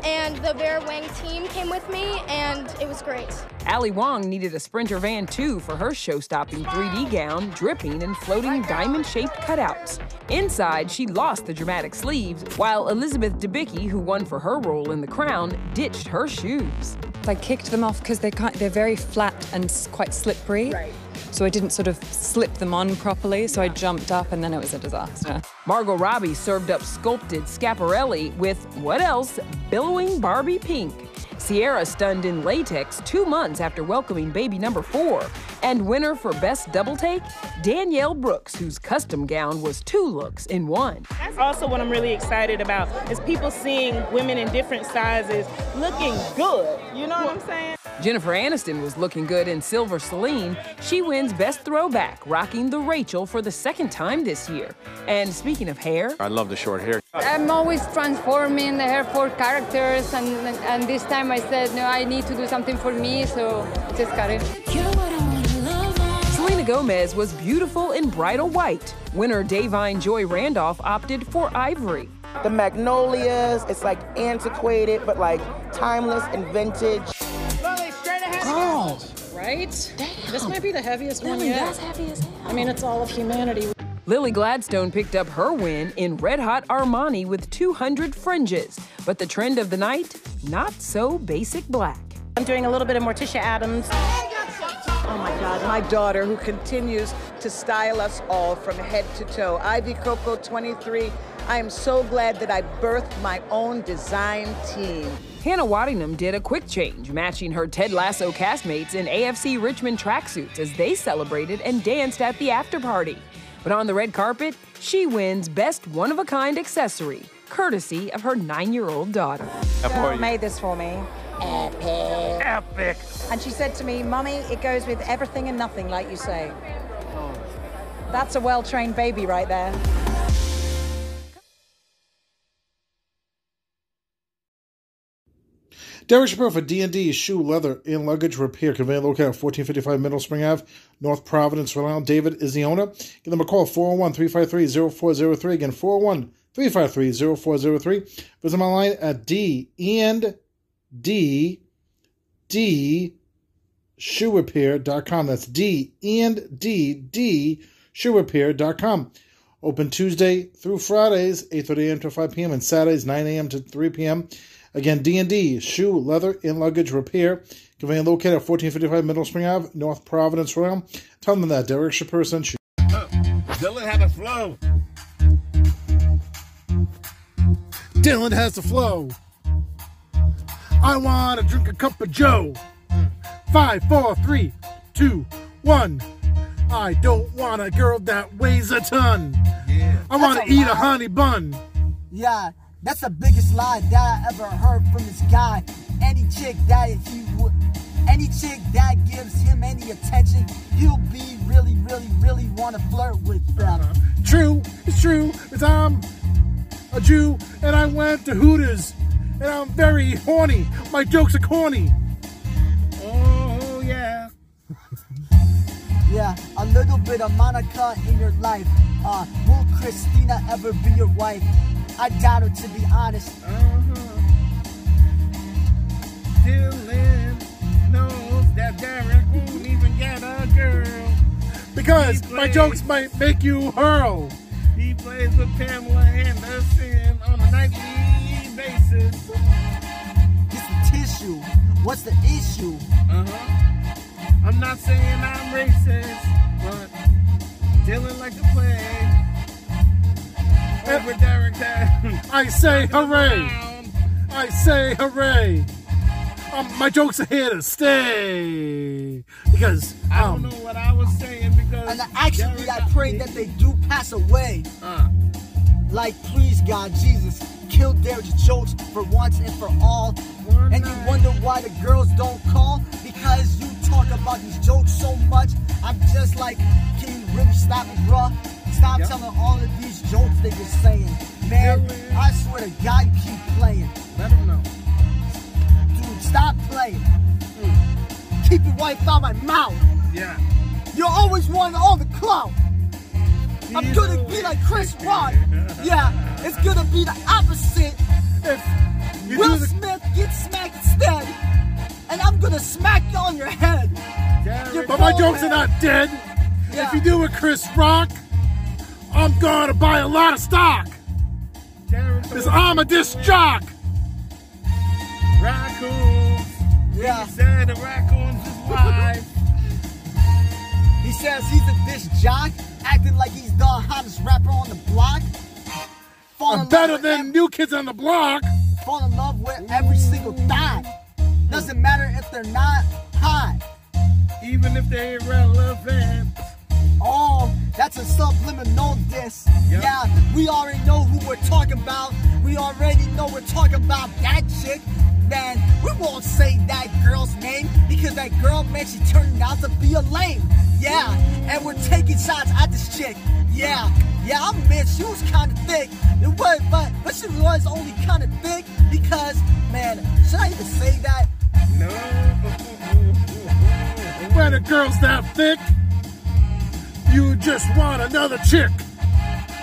and the Bear Wang team came with me, and it was great. Ali Wong needed a Sprinter van too for her show stopping 3D gown, dripping and floating diamond shaped cutouts. Inside, she lost the dramatic sleeves, while Elizabeth Debicki, who won for her role in The Crown, ditched her shoes. I kicked them off because they can't, they're very flat and quite slippery. Right. So I didn't sort of slip them on properly. So I jumped up and then it was a disaster. Margot Robbie served up sculpted Schiaparelli with what else? Billowing Barbie pink. Ciara stunned in latex two months after welcoming baby number four. And winner for Best Double Take, Danielle Brooks, whose custom gown was two looks in one. That's also what I'm really excited about is people seeing women in different sizes looking good. You know what I'm saying? Jennifer Aniston was looking good in Silver Celine. She wins Best Throwback, rocking the Rachel for the second time this year. And speaking of hair, I love the short hair. I'm always transforming the hair for characters, and, and this time I said, no, I need to do something for me, so just cut it. Selena Gomez was beautiful in bridal white. Winner Da'Vine Joy Randolph opted for ivory. The magnolias, it's like antiquated, but like timeless and vintage. Oh, right? This might be the heaviest one Really, yet. that's heavy as hell. I mean, it's all of humanity. Lily Gladstone picked up her win in Red Hot Armani with 200 fringes. But the trend of the night, not so basic black. I'm doing a little bit of Morticia Addams. Oh my God, my daughter who continues to style us all from head to toe. Ivy Coco 23. I am so glad that I birthed my own design team. Hannah Waddingham did a quick change, matching her Ted Lasso castmates in AFC Richmond tracksuits as they celebrated and danced at the after party. But on the red carpet, she wins Best One of a Kind accessory, courtesy of her nine year old daughter. girl made this for me. Epic. Epic. And she said to me, Mummy, it goes with everything and nothing, like you say. That's a well trained baby right there. Derek Shapiro for D&D Shoe, Leather, and Luggage Repair. Conveying located at 1455 Mineral Spring Ave, North Providence, Rhode Island. David is the owner. Give them a call, 401-353-0403. Again, 401-353-0403. Visit them online at D and D D shoe shoerepair.com. That's D and D D shoe shoerepair.com. Open Tuesday through Fridays, 8.30 a.m. to 5 p.m. and Saturdays, 9 a.m. to 3 p.m. Again, D&D, shoe, leather, and luggage repair. Conveying located at 1455 Mineral Spring Ave, North Providence, Rhode Island. Tell them that Derek Shapiro sent you. Dylan had a flow. Dylan has the flow. I want to drink a cup of Joe. Five, four, three, two, one. I don't want a girl that weighs a ton. I want to a eat a honey bun. Yeah, that's the biggest lie that I ever heard from this guy. Any chick that he would, any chick that gives him any attention, he'll be really, really, really want to flirt with them. True, it's true. It's I'm a Jew and I went to Hooters and I'm very horny. My jokes are corny. Oh yeah. yeah, a little bit of Monica in your life. Uh, will Christina ever be your wife? I doubt it, to be honest. Dylan knows that Derek won't even get a girl. Because He my jokes might make you hurl. He plays with Pamela Anderson on a nightly basis. Get some tissue. What's the issue? Uh-huh. I'm not saying I'm racist, but Dylan likes to play over Derek Tan. I say hooray! I say hooray! Um, my jokes are here to stay because I um, don't know what I was saying because And actually, I pray that they do pass away. Uh. Like, please, God, Jesus, kill Derek's jokes for once and for all. and you wonder why the girls don't call? Because you talk about these jokes so much. I'm just like, can you really stop it, bruh? Stop Yep. telling all of these jokes that you're saying. Man, I swear to God, keep playing. Let him know. Dude, stop playing. Hmm. Keep your wife out my mouth. Yeah. You're always wanting all the clout. I'm gonna be like Chris Rock. Yeah, it's gonna be the opposite. If Will Smith gets smacked instead, and I'm gonna smack you on your head. Your but my jokes are not dead. Yeah. If you do it, Chris Rock, I'm gonna buy a lot of stock. Cause I'm a disc jock. Raccoons. Yeah. He said the raccoon's is wife. He says he's a disc jock, acting like he's the hottest rapper on the block. Fall I'm better with than New Kids on the Block. fall in love with every single thought. Doesn't matter if they're not hot. Even if they irrelevant. Oh, that's a subliminal diss. Yep. Yeah, we already know who we're talking about. We already know we're talking about that chick. Man, we won't say that girl's name because that girl, man, she turned out to be a lame. Yeah, and we're taking shots at this chick. Yeah, yeah, I'm admit she was kind of thick. It was, but but she was only kind of thick because, man, should I even say that? No. When the girl's that thick, you just want another chick.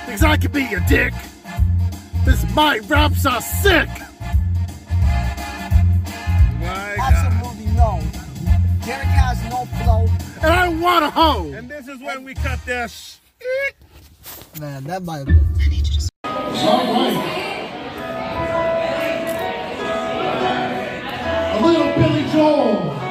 Because I could be your dick. This my raps are sick. Absolutely no. Derek has no flow. And I want a hoe. And this is when we cut their sh- Man, that might have been. A little Billy Joel.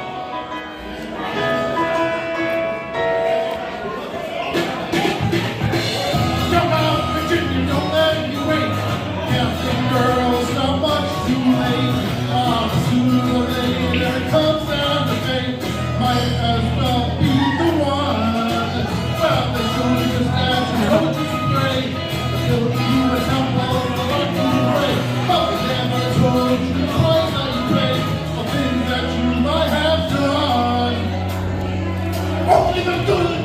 Only the good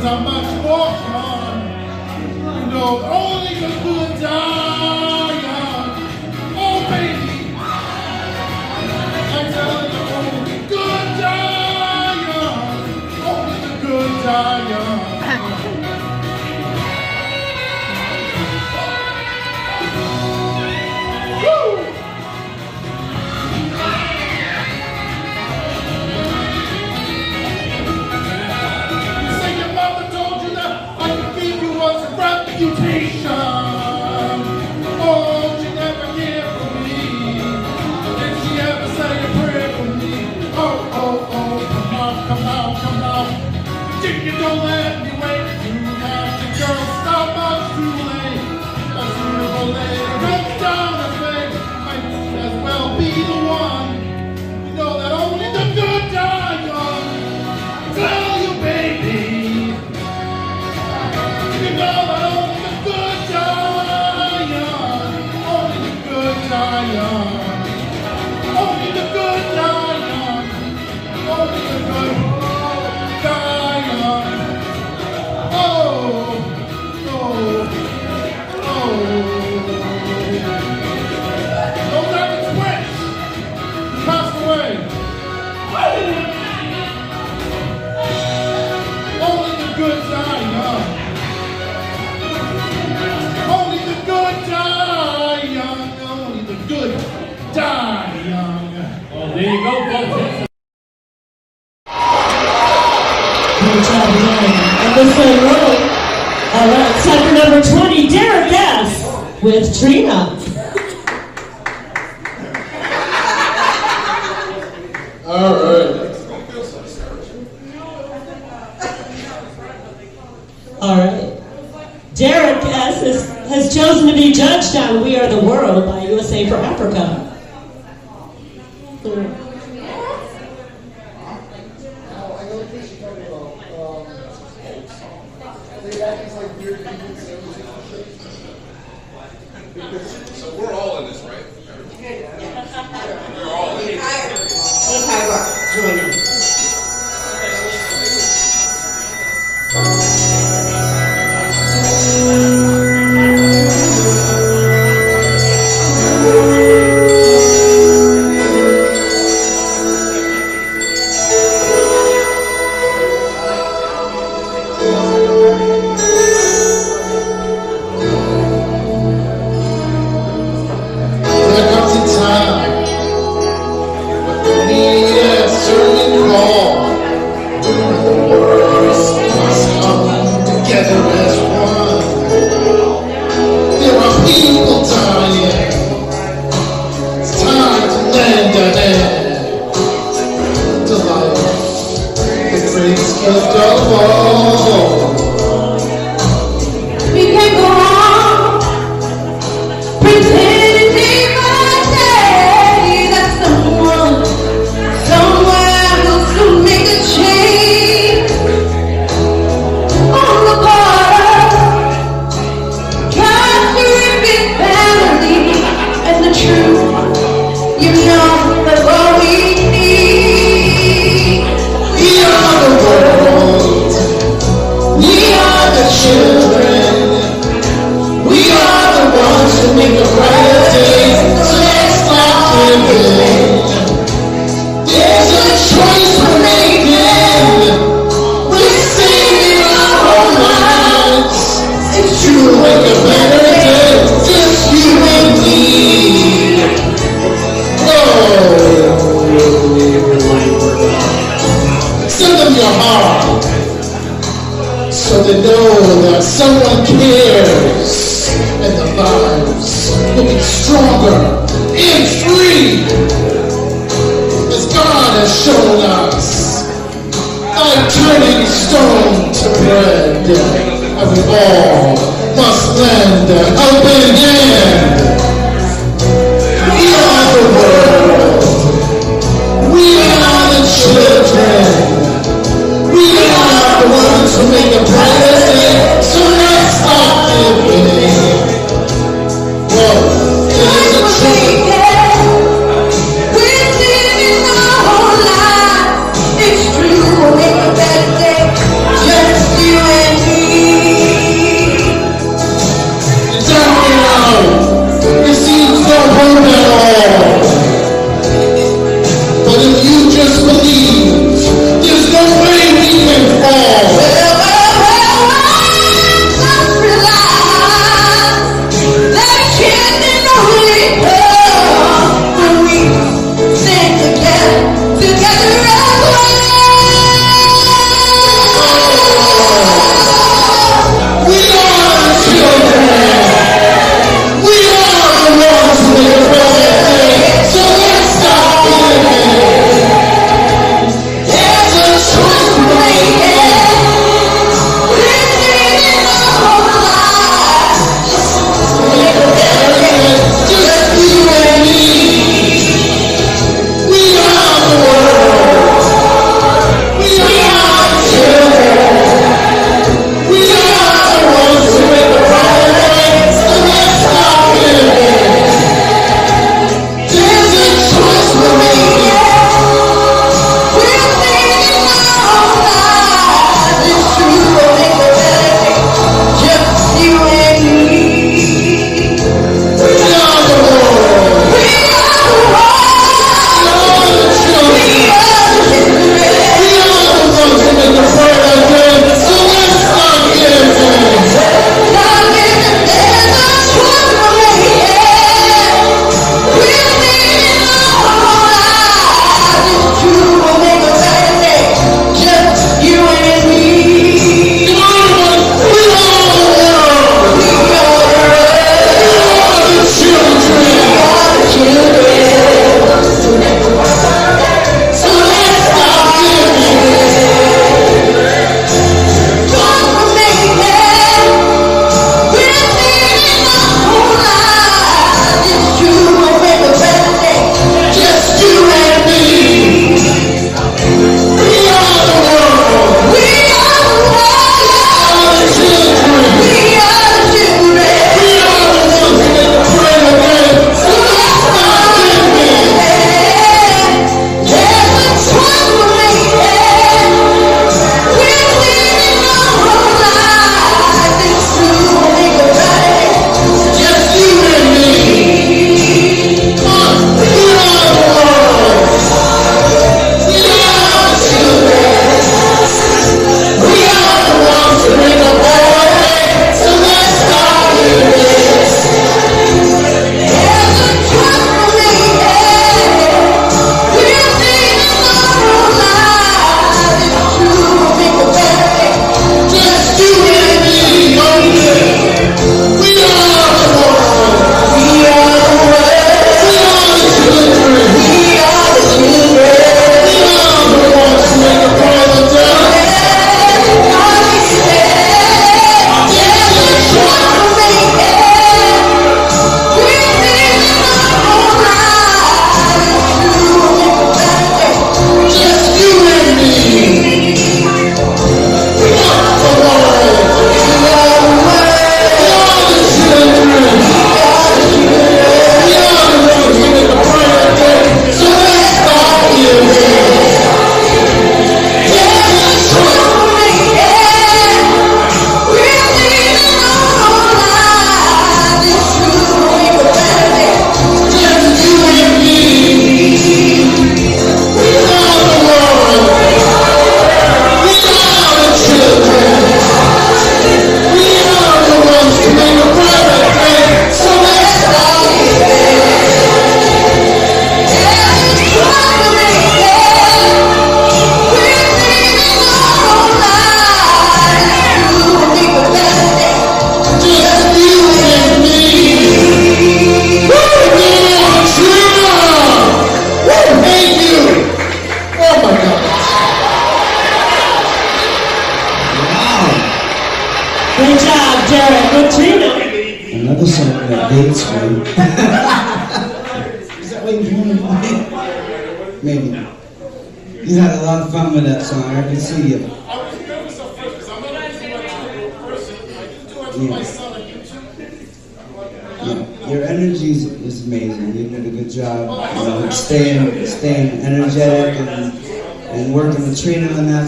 Sinners are much more fun. You know, only the good die young. Oh, baby. I tell you, only good die young. Only the good die young.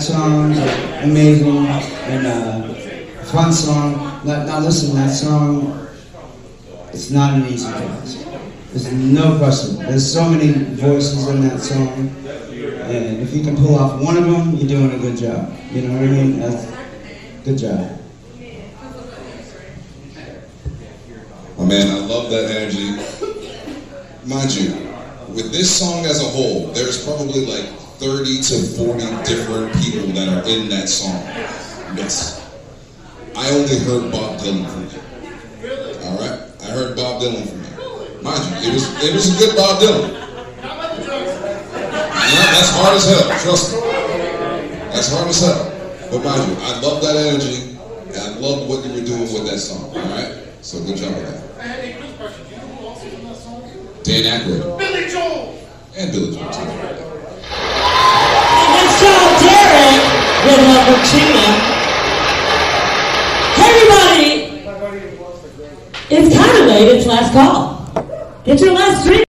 Trina on song. Amazing and uh, fun song. Now, now listen, that song. It's not an easy task. There's no question. There's so many voices in that song. And if you can pull off one of them, you're doing a good job. You know what I mean? That's, good job. Oh man, I love that energy. Mind you, with this song as a whole, there's probably like Yes. I only heard Bob Dylan from you. Alright? I heard Bob Dylan from you. Mind you, it was it was a good Bob Dylan. Yeah, that's hard as hell, trust me. That's hard as hell. But mind you, I love that energy and I love what you were doing with that song. Alright? So good job with that. Song? Dan Aykroyd. Billy Joel. And Billy Joel too. Let's call Derek with number two. Hey everybody! It's kind of late. It's last call. Get your last drink.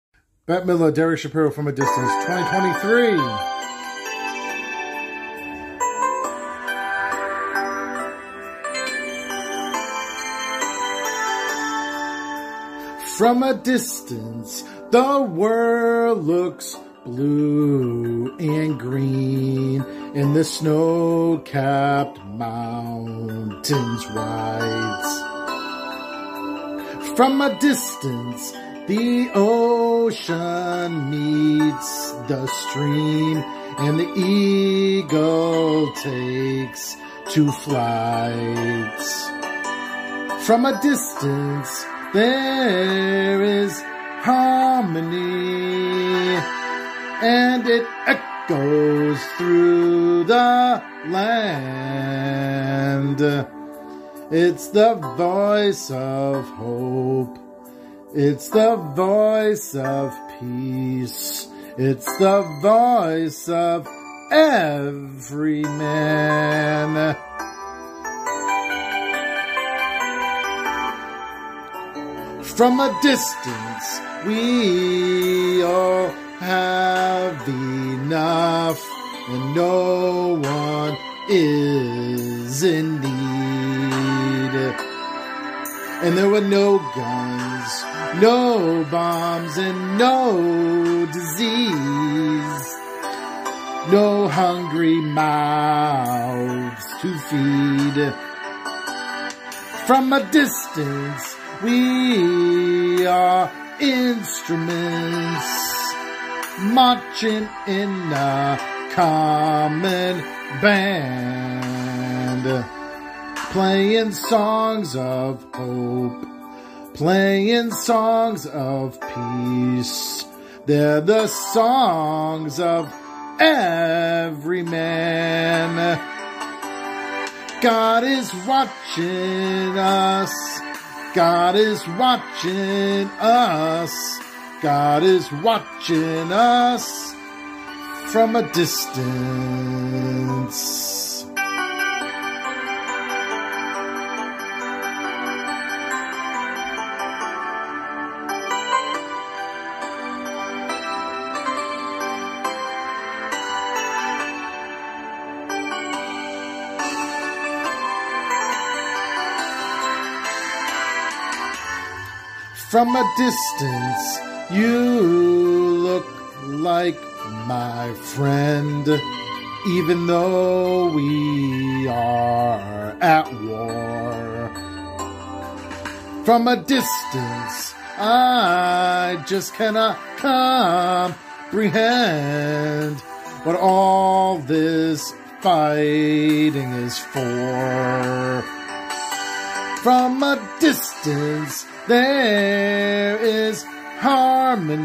Bette Midler, Derek Shapiro from a distance, 2023. From a distance, the world looks blue and green, and the snow capped mountains rise. From a distance, the ocean meets the stream, and the eagle takes to flight. From a distance, there is harmony, and it echoes through the land. It's the voice of hope. It's the voice of peace. It's the voice of every man. From a distance, we all have enough, and no one is in need. And there were no guns, no bombs, and no disease. No hungry mouths to feed. From a distance, we are instruments marching in a common band, playing songs of hope, playing songs of peace. They're the songs of every man. God is watching us. God is watching us. God is watching us from a distance. From a distance, you look like my friend, even though we are at war. From a distance, I just cannot comprehend what all this fighting is for. From a distance, there is harmony,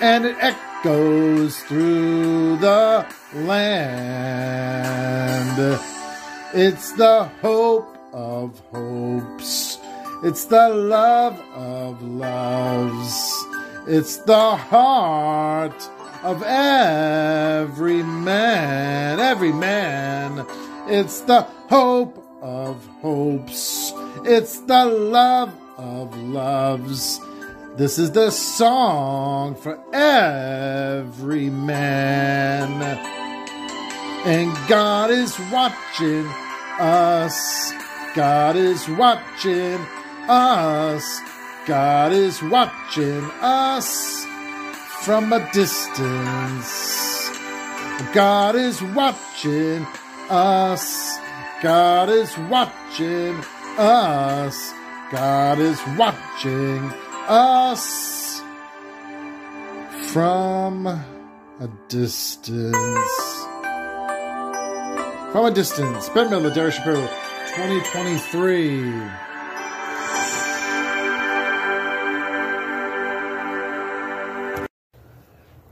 and it echoes through the land. It's the hope of hopes. It's the love of loves. It's the heart of every man, every man. It's the hope of hopes. It's the love of loves. This is the song for every man. And God is watching us. God is watching us. God is watching us from a distance. God is watching us. God is watching us. God is watching us from a distance. From a distance. Bette Midler, Derek Shapiro, 2023.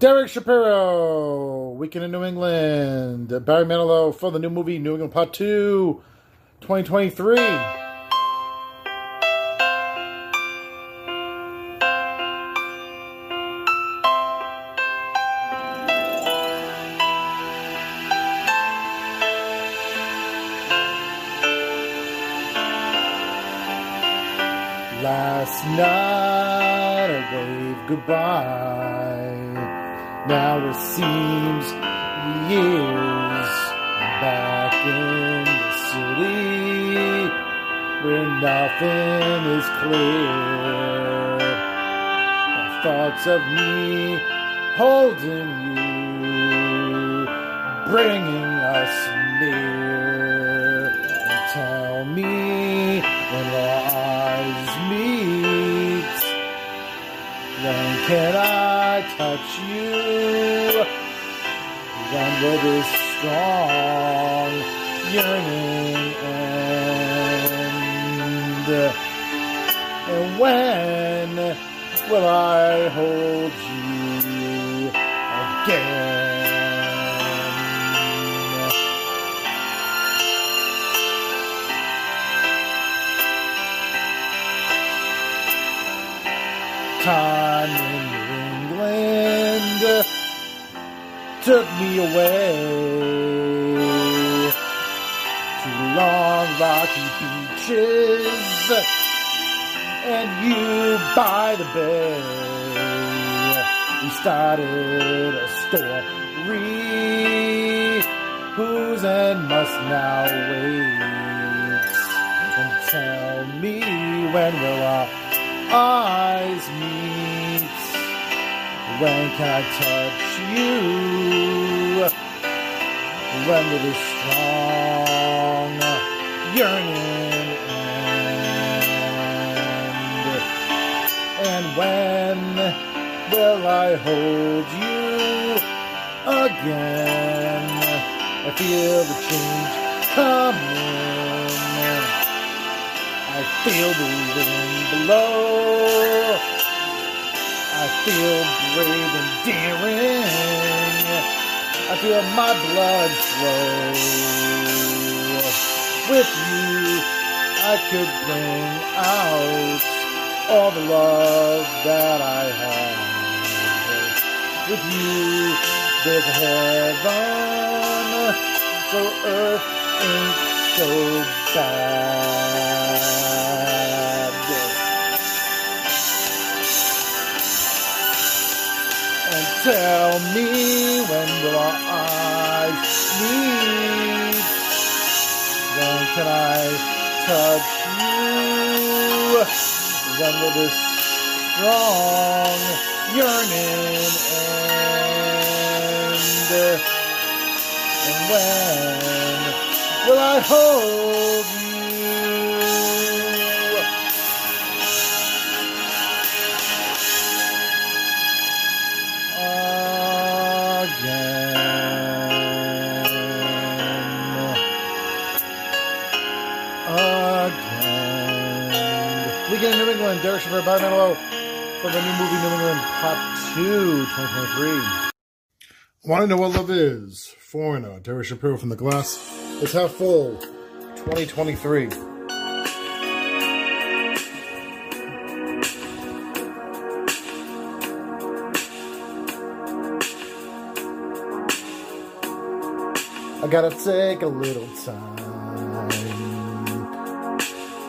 Derek Shapiro, Weekend in New England. Barry Manilow for the new movie New England Part 2, 2023. Last night I waved goodbye. Now it seems years back in the city where nothing is clear. The thoughts of me holding you, bringing us near. Tell me when can I touch you? Will this strong yearning end? And when will I hold Time in England took me away to long rocky beaches and you by the bay. We started a story whose end must now wait. And tell me when will our eyes meet? When can I touch you? When will strong yearning end? And when will I hold you again? I feel the change coming. Feel the wind blow. I feel brave and daring. I feel my blood flow. With you, I could bring out all the love that I have. With you, there's heaven, so earth ain't so bad. Tell me when will our eyes meet? When can I touch you? When will this strong yearning end? And when will I hold Derrickson for Environmental for the new movie New England Part 2, 2023. Want to know what love is? Foreigner, Derek Shapiro from The Glass. It's half full, 2023. I gotta take a little time.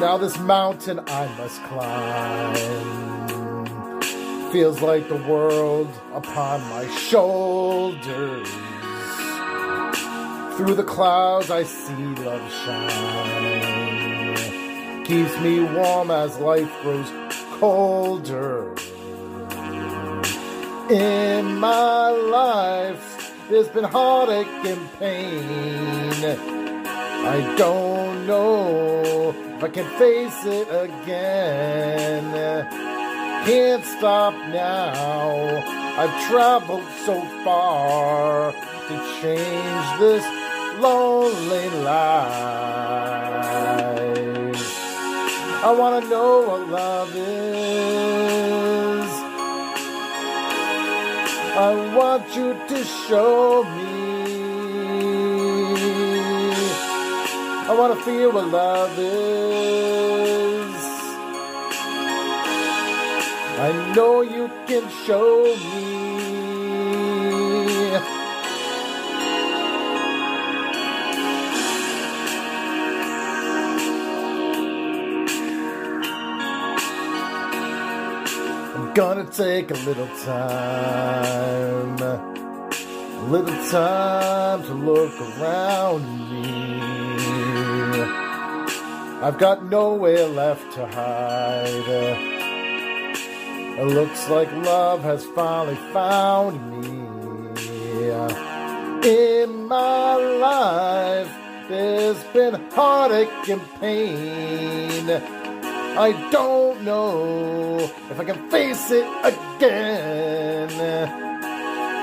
Now this mountain I must climb feels like the world upon my shoulders. Through the clouds I see love shine. Keeps me warm as life grows colder. In my life, there's been heartache and pain. I don't know if I can face it again. Can't stop now. I've traveled so far to change this lonely life. I wanna know what love is. I want you to show me. I wanna feel what love is. I know you can show me. I'm gonna take a little time, a little time to look around me. I've got nowhere left to hide. It looks like love has finally found me. In my life, there's been heartache and pain. I don't know if I can face it again.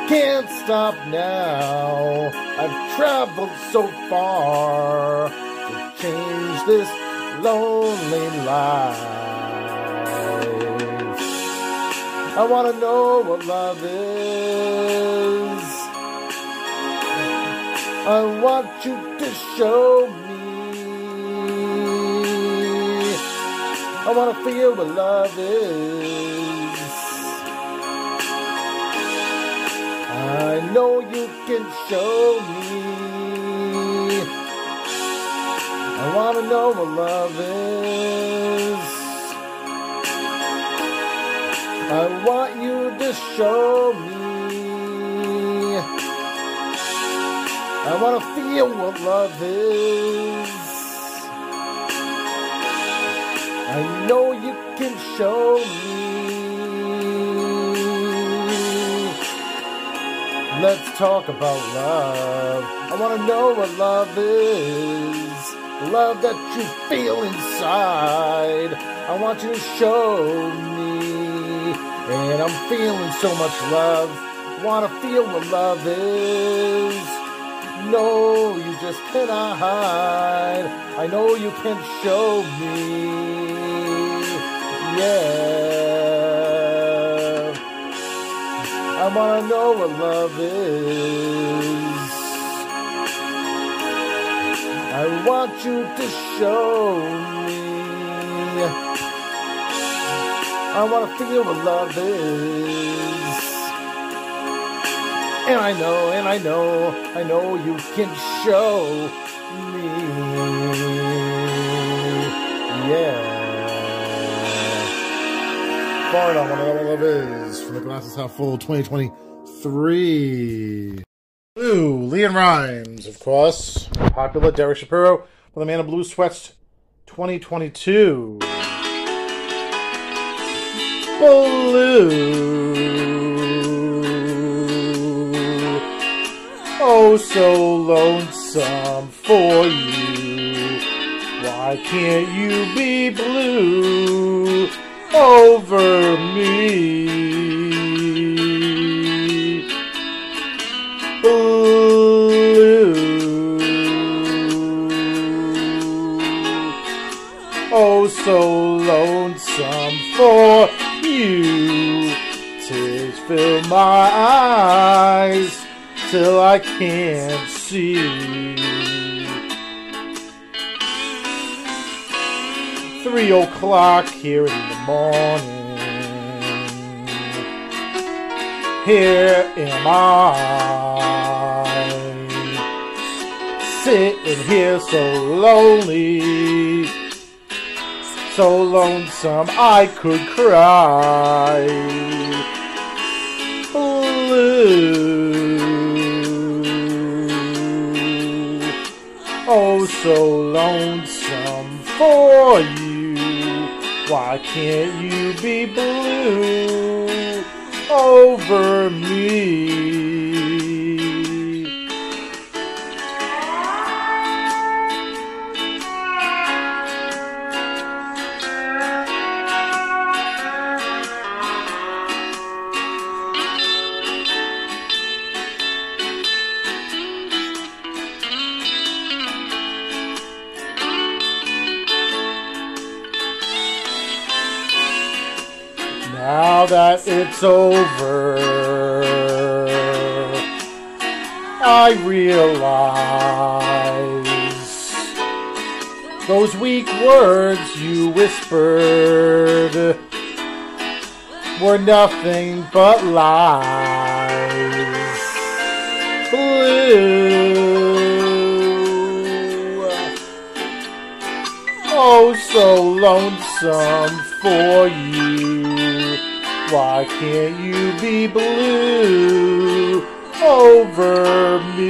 Can't stop now. I've traveled so far to change this lonely life. I wanna know what love is. I want you to show me. I wanna feel what love is. I know you can show me. I wanna know what love is. I want you to show me. I want to feel what love is. I know you can show me. Let's talk about love. I want to know what love is. Love that you feel inside. I want you to show me. And I'm feeling so much love. Wanna feel what love is. No, you just cannot hide. I know you can show me. Yeah. I wanna know what love is. I want you to show me. I want to feel what love is. And I know, and I know, I know you can show me. Yeah. Far on what love is from the Glasses Half Full 2023. Blue, LeAnn Rimes, of course. Popular Derek Shapiro for the Man in Blue Sweats 2022. Blue. Oh, so lonesome for you. Why can't you be blue over me? So lonesome for you. Tears fill my eyes till I can't see. Three o'clock here in the morning. Here am I, sitting here so lonely, so lonesome I could cry. Blue, oh so lonesome for you. Why can't you be blue over me? Now that it's over, I realize those weak words you whispered were nothing but lies. Blue, oh so lonesome for you. Why can't you be blue over me?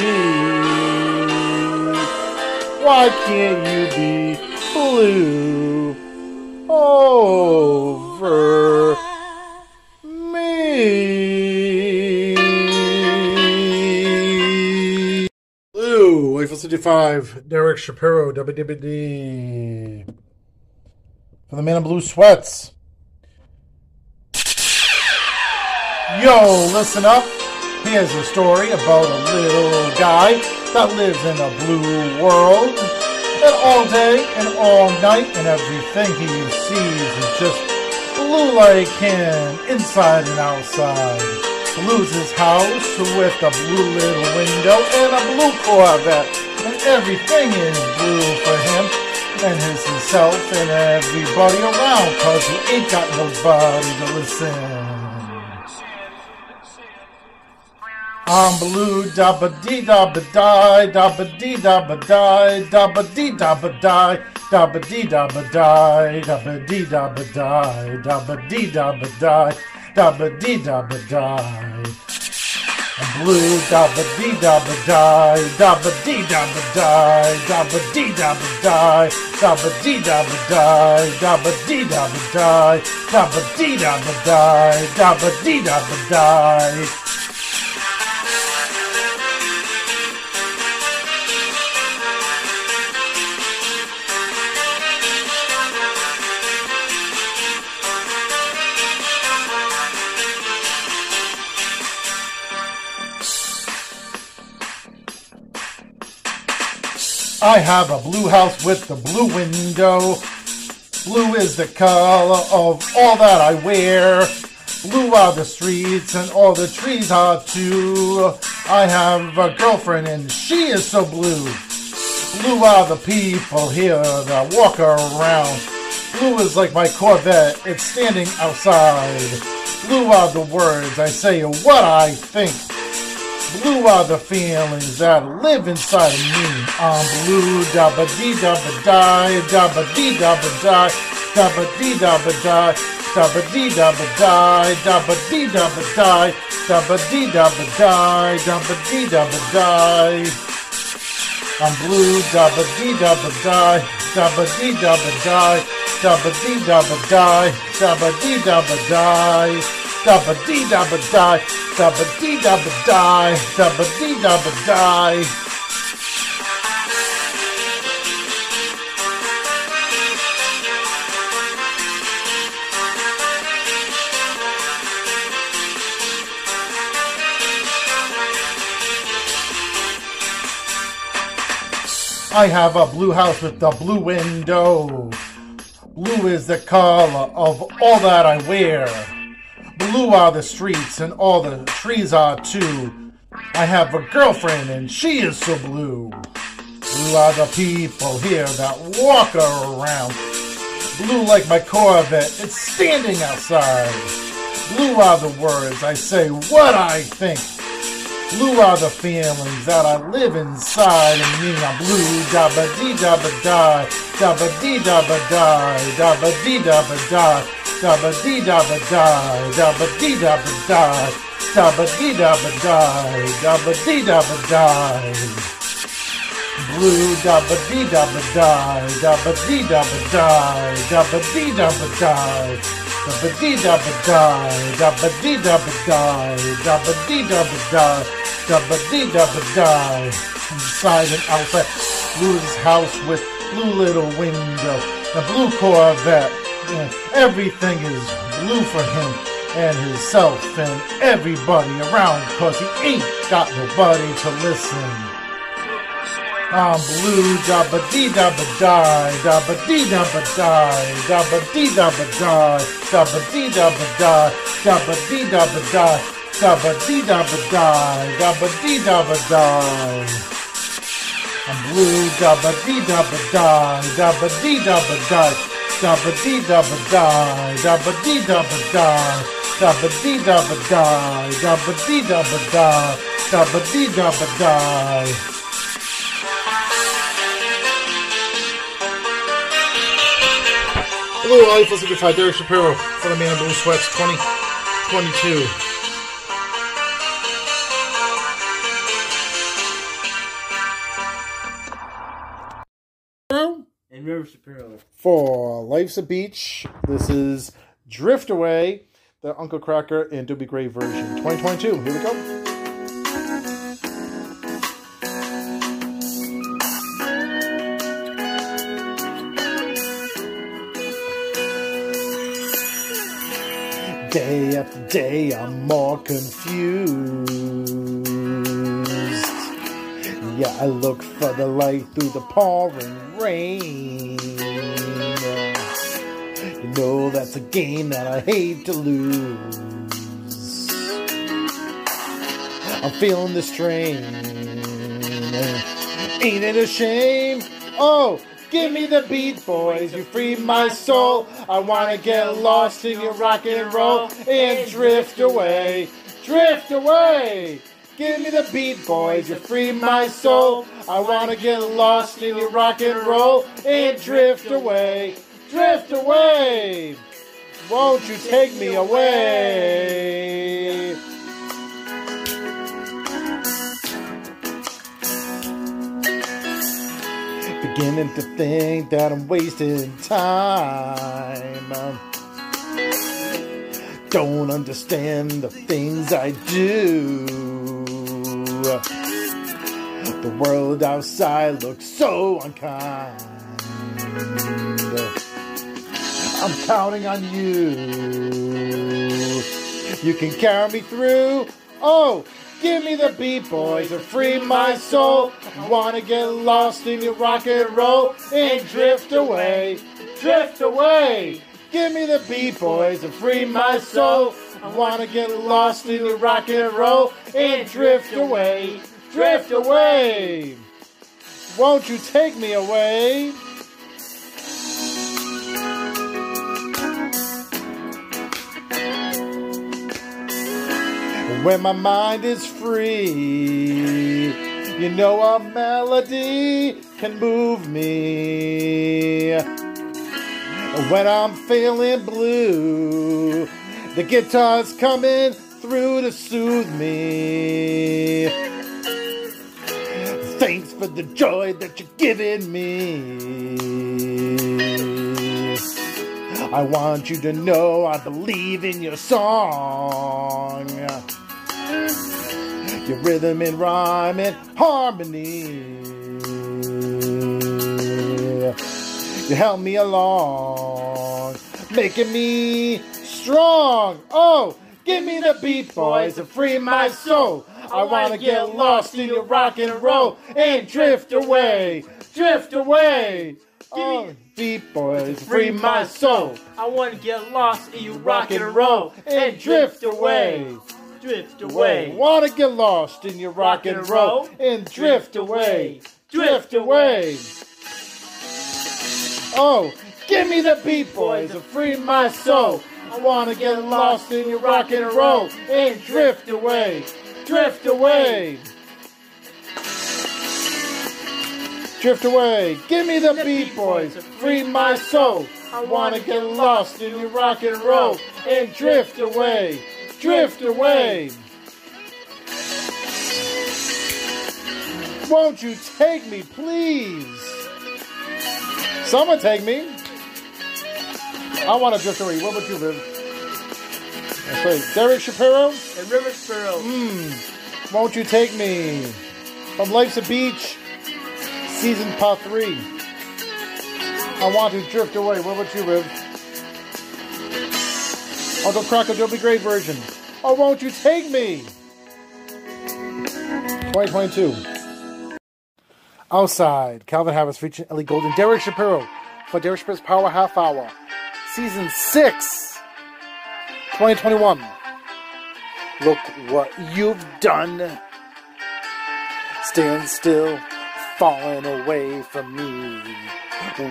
Why can't you be blue over me? Blue, Eiffel 65, Derek Shapiro, WWD. For the man in blue sweats. Yo, listen up. Here's a story about a little guy that lives in a blue world. And all day and all night, and everything he sees is just blue like him, inside and outside. Blue's his house with a blue little window and a blue Corvette. And everything is blue for him and his himself and everybody around, cause he ain't got nobody to listen. I'm blue, dabba dee dabba die, dabba dee dabba die, dabba dee dabba die, dabba dee dabba die, dabba dee dabba die, dabba dee dabba die, dabba dee dabba die. I'm blue, dabba dee dabba die, dabba dee dabba die, dabba dee dabba die, dabba dee dabba die, dabba dee dabba die, dabba dee dabba die, dabba dee dabba die. I have a blue house with the blue window. Blue is the color of all that I wear. Blue are the streets and all the trees are too. I have a girlfriend and she is so blue. Blue are the people here that walk around. Blue is like my Corvette, it's standing outside. Blue are the words I say what I think. Blue are the feelings that live inside of me. I'm blue, dabba dee dabba die, dabba dee dabba die, dabba dee dabba die, dabba dee dabba die, dabba dee dabba die, dabba dee dabba die, dabba dee dabba die. I'm blue, dabba dee dabba die, dabba dee dabba die, dabba dee dabba die, dabba dee dabba die. Dabba dee dabba die, dabba dee dabba die, dabba dee dabba die. I have a blue house with a blue window. Blue is the color of all that I wear. Blue are the streets and all the trees are too. I have a girlfriend and she is so blue. Blue are the people here that walk around. Blue like my Corvette, it's standing outside. Blue are the words I say what I think. Blue are the feelings that I live inside of me. I'm blue, dabba dee dabba die, dabba dee dabba die, dabba dee dabba die, dabba dee dabba die, dabba dee dabba die, dabba dee dabba die, dabba dee dabba die. Blue dabba dee dabba die, dabba dee dabba die, dabba dee dabba die. Dabba dee dabba die, dabba dee dabba die, dabba dee dabba die, dabba dee dabba die. Inside and outside, Blue's house with blue little window, the blue Corvette. Yeah, everything is blue for him and himself and everybody around, cause he ain't got nobody to listen. I'm blue, dabba dee dabba die, dabba dee dabba die, dabba dee dabba die, dabba dee dabba die, dabba dee dabba die, dabba dee dabba die, dabba dee dabba die. I'm blue, dabba dee dabba die, dabba dee dabba die, dabba dee dabba die, dabba dee dabba die, dabba dee dabba die, dabba dee dabba die, dabba dee dabba die. Hello, all you folks looking Derek Shapiro for the Man in Blue Sweats 2022. And River Shapiro. For Life's a Beach, this is Drift Away, the Uncle Kracker and Dobie Gray version 2022. Here we go. Day after day, I'm more confused. Yeah, I look for the light through the pouring rain. You know, that's a game that I hate to lose. I'm feeling the strain. Ain't it a shame? Oh, give me the beat, boys. You free my soul. I wanna get lost in your rock and roll and drift away. Drift away. Give me the beat, boys. You free my soul. I wanna get lost in your rock and roll and drift away. Drift away. Won't you take me away? Beginning to think that I'm wasting time. Um, Don't understand the things I do. The world outside looks so unkind. I'm counting on you. You can carry me through. Oh, give me the beat, boys, and free my soul. Wanna get lost in your rock and roll and drift away, drift away. Give me the beat, boys, and free my soul. I wanna get lost in your rock and roll and drift away, drift away. Won't you take me away? When my mind is free, you know a melody can move me. When I'm feeling blue, the guitar's coming through to soothe me. Thanks for the joy that you're giving me. I want you to know I believe in your song. Your rhythm and rhyme and harmony. You help me along, making me strong. Oh, give me the beat, boys, and free my soul. I want to get lost in your rock and roll and drift away, drift away. Oh, beat boys, free my soul. I want to get lost in you Rock and roll and drift away. Drift Away. Wanna get lost in your rock and roll and drift away. Drift away. Oh, give me the beat, boys, and free my soul. I wanna get lost in your rock and roll and drift away. Drift away. Drift away. Give me the beat, boys. Free my soul. I wanna get lost in your rock and roll and drift away. Drift away. Won't you take me, please? Someone take me. I want to drift away. What about you, Viv? That's right. Derek Shapiro. And River Shapiro. Mm. Won't you take me? From Life's a Beach, season part three. I want to drift away. What about you, Viv? Uncle Kracker, there'll be great version. Oh, won't you take me? 2022. Outside, Calvin Harris featuring Ellie Goulding, Derek Shapiro for Derek Shapiro's Power Half Hour, Season 6, 2021. Look what you've done. Stand still, falling away from me.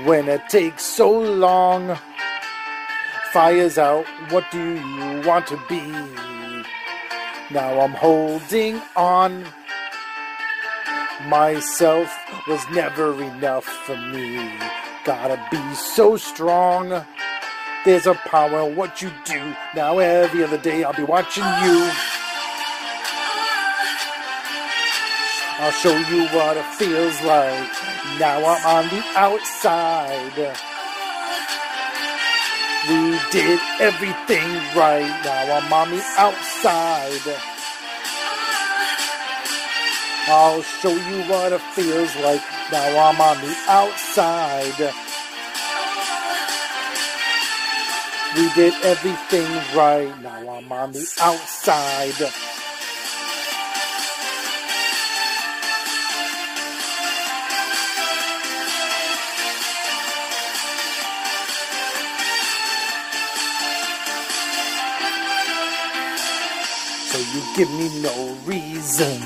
When it takes so long, fire's out. What do you want to be? Now I'm holding on. Myself was never enough for me. Gotta be so strong. There's a power in what you do. Now every other day I'll be watching you. I'll show you what it feels like. Now I'm on the outside. We did everything right. Now I'm on the outside. I'll show you what it feels like. Now I'm on the outside. We did everything right. Now I'm on the outside. So you give me no reason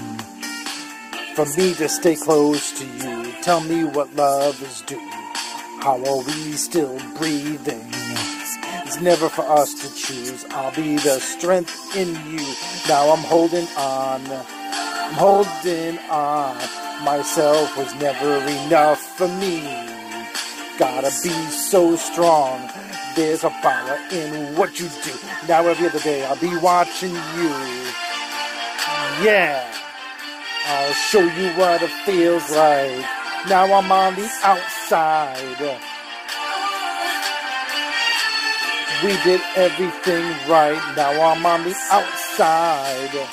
for me to stay close to you. Tell me what love is due. How are we still breathing? It's never for us to choose. I'll be the strength in you. Now I'm holding on. I'm holding on. Myself was never enough for me. Gotta be so strong. There's a power in what you do. Now every other day I'll be watching you. Yeah. I'll show you what it feels like. Now I'm on the outside. We did everything right. Now I'm on the outside.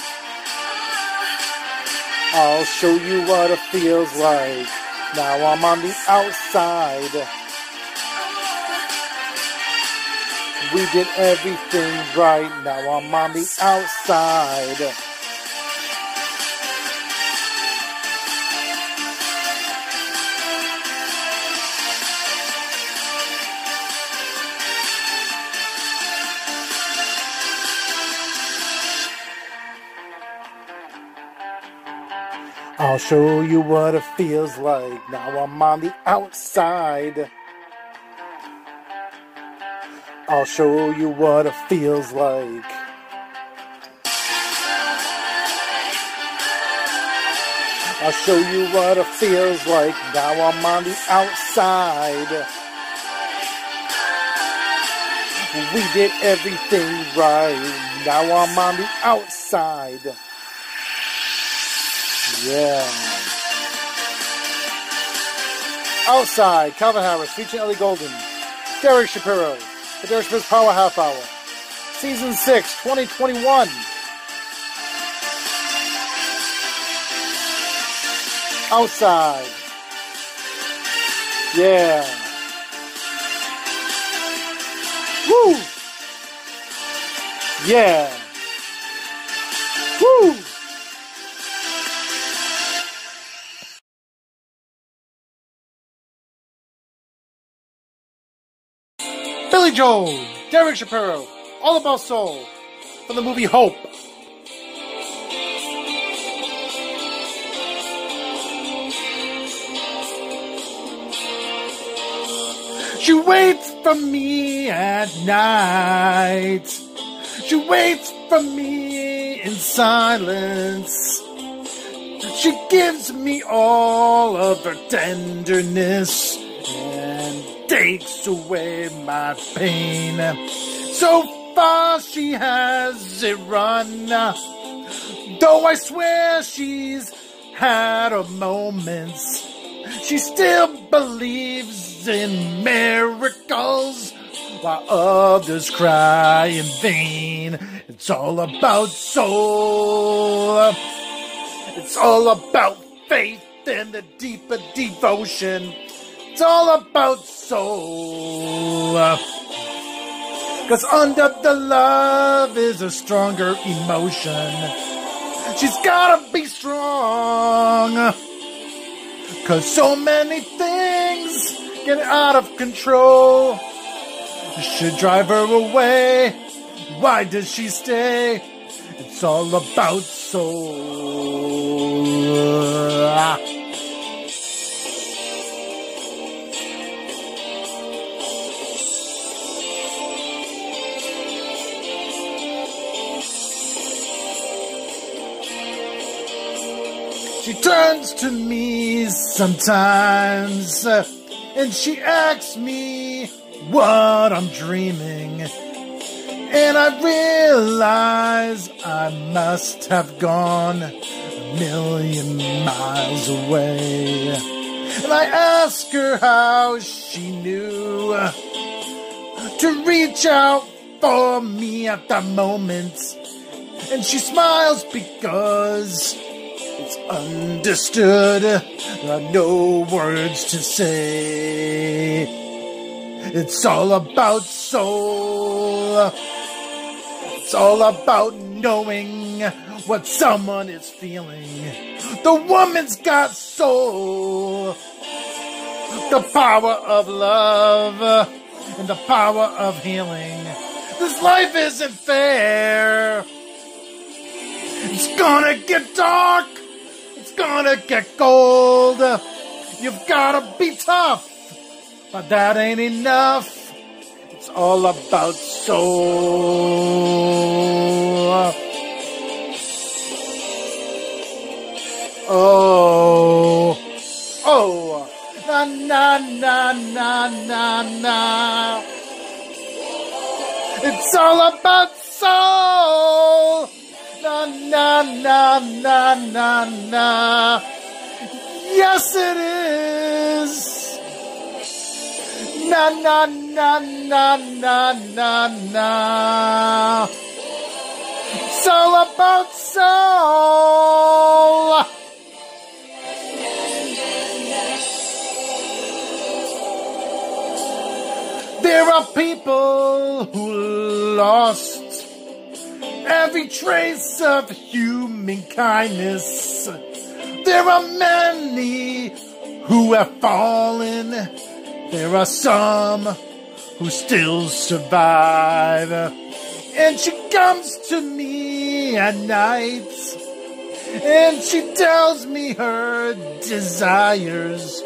I'll show you what it feels like. Now I'm on the outside. We did everything right. Now I'm on the outside. I'll show you what it feels like. Now I'm on the outside. I'll show you what it feels like. I'll show you what it feels like. Now I'm on the outside. We did everything right. Now I'm on the outside. Yeah. Outside, Calvin Harris featuring Ellie Goulding, Derek Shapiro, the Shapiro's Power Half Hour, Season 6, 2021. Outside. Yeah. Woo! Yeah. Woo! Billy Joel, Derek Shapiro, All About Soul, from the movie Hope. She waits for me at night. She waits for me in silence. She gives me all of her tenderness takes away my pain. So far she has it run. Though I swear she's had her moments, she still believes in miracles while others cry in vain. It's all about soul. It's all about faith and the deeper devotion. It's all about soul. Cause under the love is a stronger emotion. She's gotta be strong. Cause so many things get out of control. Should drive her away. Why does she stay? It's all about soul. She turns to me sometimes uh, and she asks me what I'm dreaming. And I realize I must have gone a million miles away. And I ask her how she knew to reach out for me at that moment. And she smiles because it's understood. There are no words to say. It's all about soul. It's all about knowing what someone is feeling. The woman's got soul. The power of love and the power of healing. This life isn't fair. It's gonna get dark. Gonna get cold. You've gotta be tough, but that ain't enough. It's all about soul. Oh, oh, na na na na na na. It's all about soul. Na na na na na na. Yes, it is. Na na na na na na na. It's all about soul. There are people who lost every trace of human kindness. There are many who have fallen. There are some who still survive. And she comes to me at night and she tells me her desires.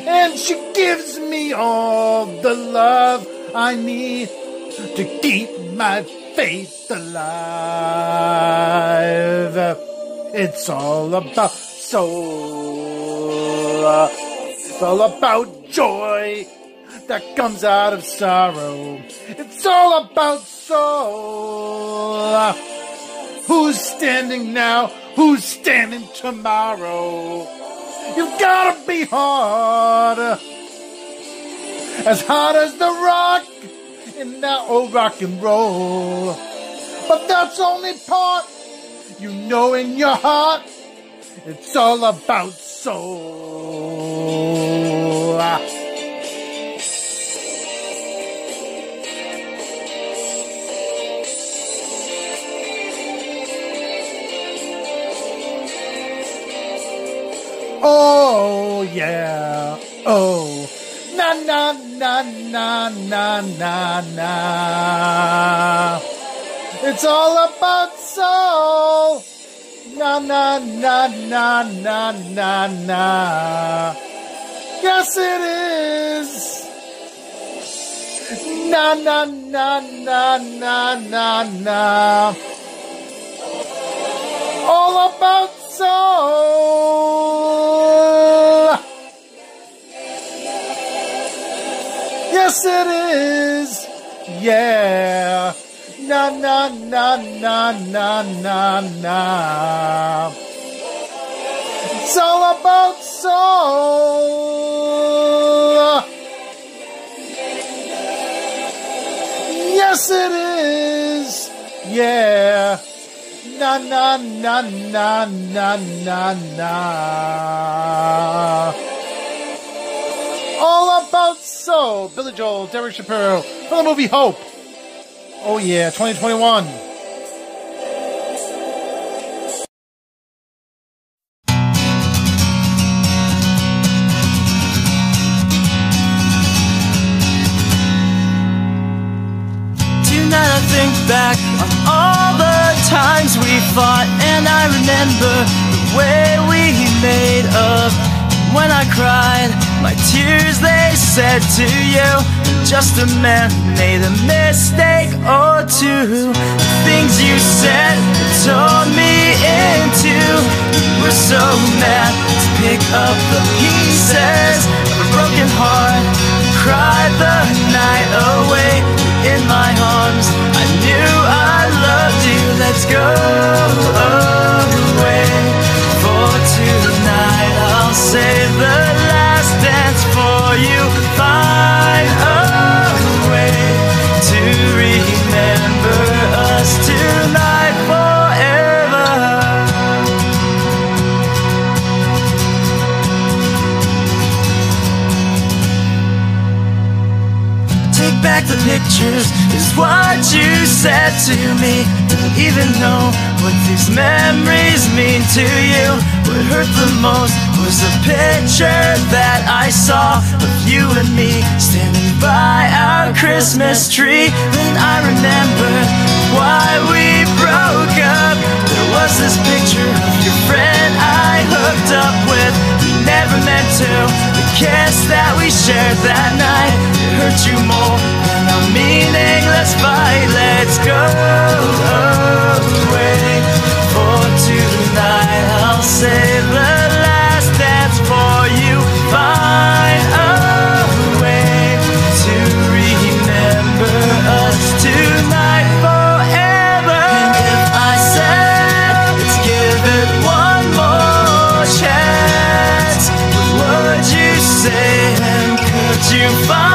And she gives me all the love I need to keep my faith alive. It's all about soul. It's all about joy that comes out of sorrow. It's all about soul. Who's standing now? Who's standing tomorrow? You've gotta be hard. As hard as the rock in that old rock and roll. But that's only part. You know in your heart, it's all about soul. Oh, yeah. Oh, Na na na na na na na. It's all about soul. Na na na na na na na. Yes, it is. Na na na na na na na. All about soul. Yes, it is. Yeah. Na na na na na na na. It's all about soul. Yes, it is. Yeah. Na na na na na na na. All about soul. Billy Joel, Derek Shapiro for the movie Hope. Oh yeah, 2021. Tonight I think back on all the times we fought, and I remember the way we made up. When I cried, my tears they said to you, just a man made a mistake or two. The things you said tore me into. Were so mad to pick up the pieces of a broken heart. Cried the night away in my arms. I knew I loved you. Let's go away for tonight. I'll save the last dance for you. Back the pictures is what you said to me. Don't even know what these memories mean to you. What hurt the most was the picture that I saw of you and me standing by our Christmas tree. Then I remember why we broke up. There was this picture of your friend I hooked up with. Never meant to. The kiss that we shared that night it hurt you more than a meaningless fight. Let's go away for tonight. I'll save you find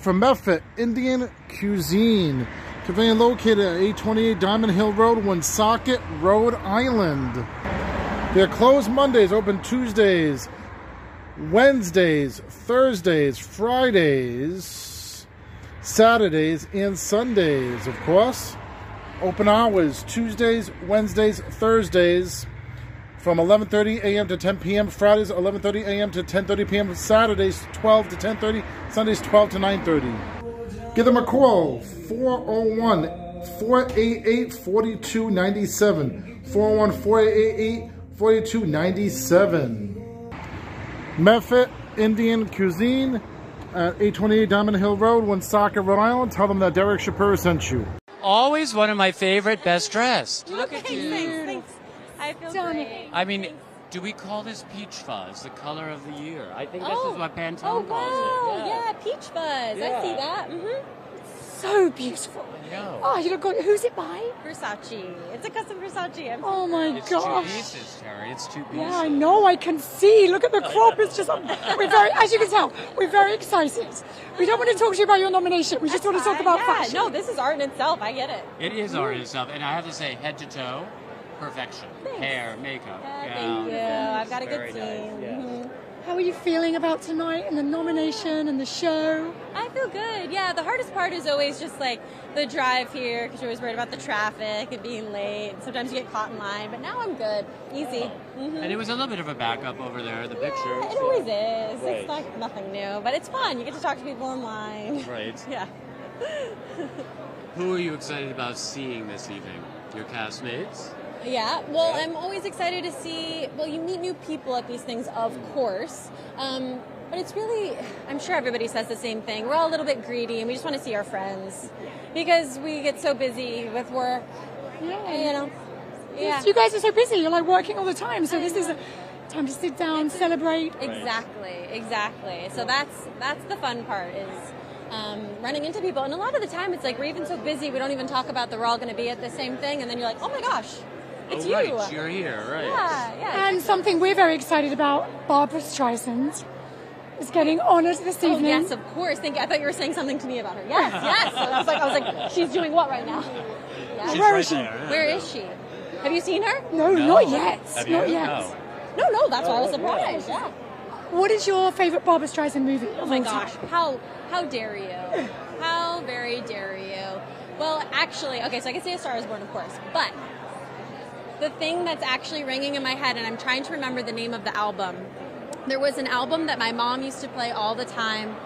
from Meffet Indian Cuisine. Conveniently located at 828 Diamond Hill Road, Woonsocket, Rhode Island. They're closed Mondays, open Tuesdays, Wednesdays, Thursdays, Fridays, Saturdays, and Sundays, of course. Open hours Tuesdays, Wednesdays, Thursdays from 11:30 a.m. to 10 p.m. Fridays 11:30 a.m. to 10:30 p.m. Saturdays 12 to 10:30, Sundays 12 to 9:30. Give them a call 401 488 4297 401 488 4297. Meffet Indian Cuisine at 828 Diamond Hill Road, Woonsocket, Rhode Island. Tell them that Derek Shapiro sent you. Always one of my favorite, best dressed. Look at you. Thanks, thanks. I feel great. I mean, do we call this peach fuzz the color of the year? I think this Oh. is what Pantone Oh calls wow! it. Yeah, peach fuzz. I see that. Mm-hmm. So beautiful. know. Oh, you look good. Who's it by? Versace. It's a custom Versace. I'm Oh my It's gosh. two pieces, Terry. It's two pieces. Yeah, I know. I can see. Look at the crop. It's just. We're very, as you can tell, we're very excited. We don't want to talk to you about your nomination. We just want to talk about yeah, fashion. no, this is art in itself. I get it. It is art and stuff, and I have to say, head to toe, perfection. Hair, makeup, gown. Thank you. I've got a Very good nice, team. yes. Mhm. How are you feeling about tonight and the nomination and the show? I feel good. Yeah, the hardest part is always just like the drive here because you're always worried about the traffic and being late. Sometimes you get caught in line, but now I'm good. Easy. Mhm. And it was a little bit of a backup over there, the pictures. It always is. Right. It's like nothing new, but it's fun. You get to talk to people in line. Right. Yeah. Who are you excited about seeing this evening? Your castmates? Yeah, well, I'm always excited to see. Well, you meet new people at these things, of course. Um, but it's really, I'm sure everybody says the same thing. We're all a little bit greedy and we just want to see our friends because we get so busy with work. Yeah. You know? Yeah. You guys are so busy. You're like working all the time. So this is a time to sit down, celebrate. Exactly, exactly. So that's that's the fun part is um, running into people, and a lot of the time it's like we're even so busy we don't even talk about that we're all going to be at the same thing, and then you're like, oh my gosh, it's oh, you. right. You're here, right. Yeah, yeah. And something we're very excited about, Barbra Streisand is getting honoured this oh, evening. Oh, yes, of course. Thank you. I thought you were saying something to me about her. Yes, yes. I was like, I was like, she's doing what right now? Yeah. She's Where right is she? there, yeah. Where is she? Have you seen her? No, No. not yet. Have not you? yet. Oh. No, no. That's why I was surprised. Yeah. what is your favorite Barbra Streisand movie? Oh my gosh, how how dare you? How very dare you? Well, actually, okay, so I can say A Star Is Born, of course, but the thing that's actually ringing in my head, and I'm trying to remember the name of the album. There was an album that my mom used to play all the time.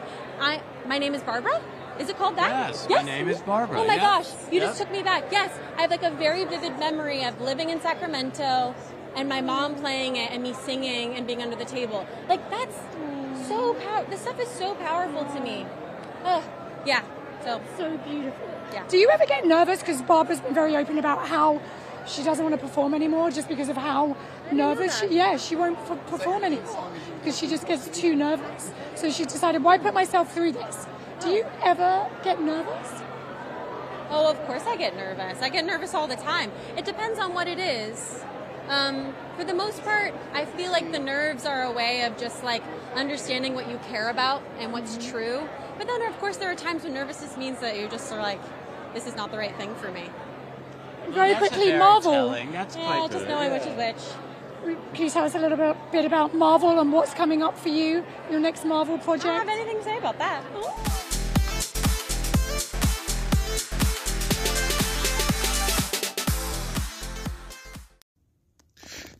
I my name is Barbra. Is it called that? Yes, my name is Barbra. Oh my Yep. gosh, you Yep. just took me back. Yes, I have like a very vivid memory of living in Sacramento and my mom playing it and me singing and being under the table. Like that's so power. This stuff is so powerful to me. Ugh, yeah. So so beautiful. Yeah. Do you ever get nervous? Because Barbra's been very open about how she doesn't want to perform anymore just because of how nervous she Yeah, she won't f- perform anymore because she just gets too nervous. So she decided, why put myself through this? Do you ever get nervous? Oh, of course I get nervous. I get nervous all the time. It depends on what it is. Um, for the most part, I feel like the nerves are a way of just like understanding what you care about and what's true. But then, of course, there are times when nervousness means that you're just sort of like, this is not the right thing for me. Very That's a quickly, Marvel. That's Yeah, quite just good. knowing which is which. Can you tell us a little bit, bit about Marvel and what's coming up for you, your next Marvel project? I don't have anything to say about that.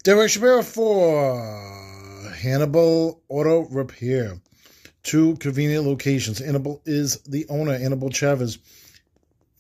Derek Shapiro for Hannibal Auto Repair. Two convenient locations. Hannibal is the owner, Hannibal Chavez.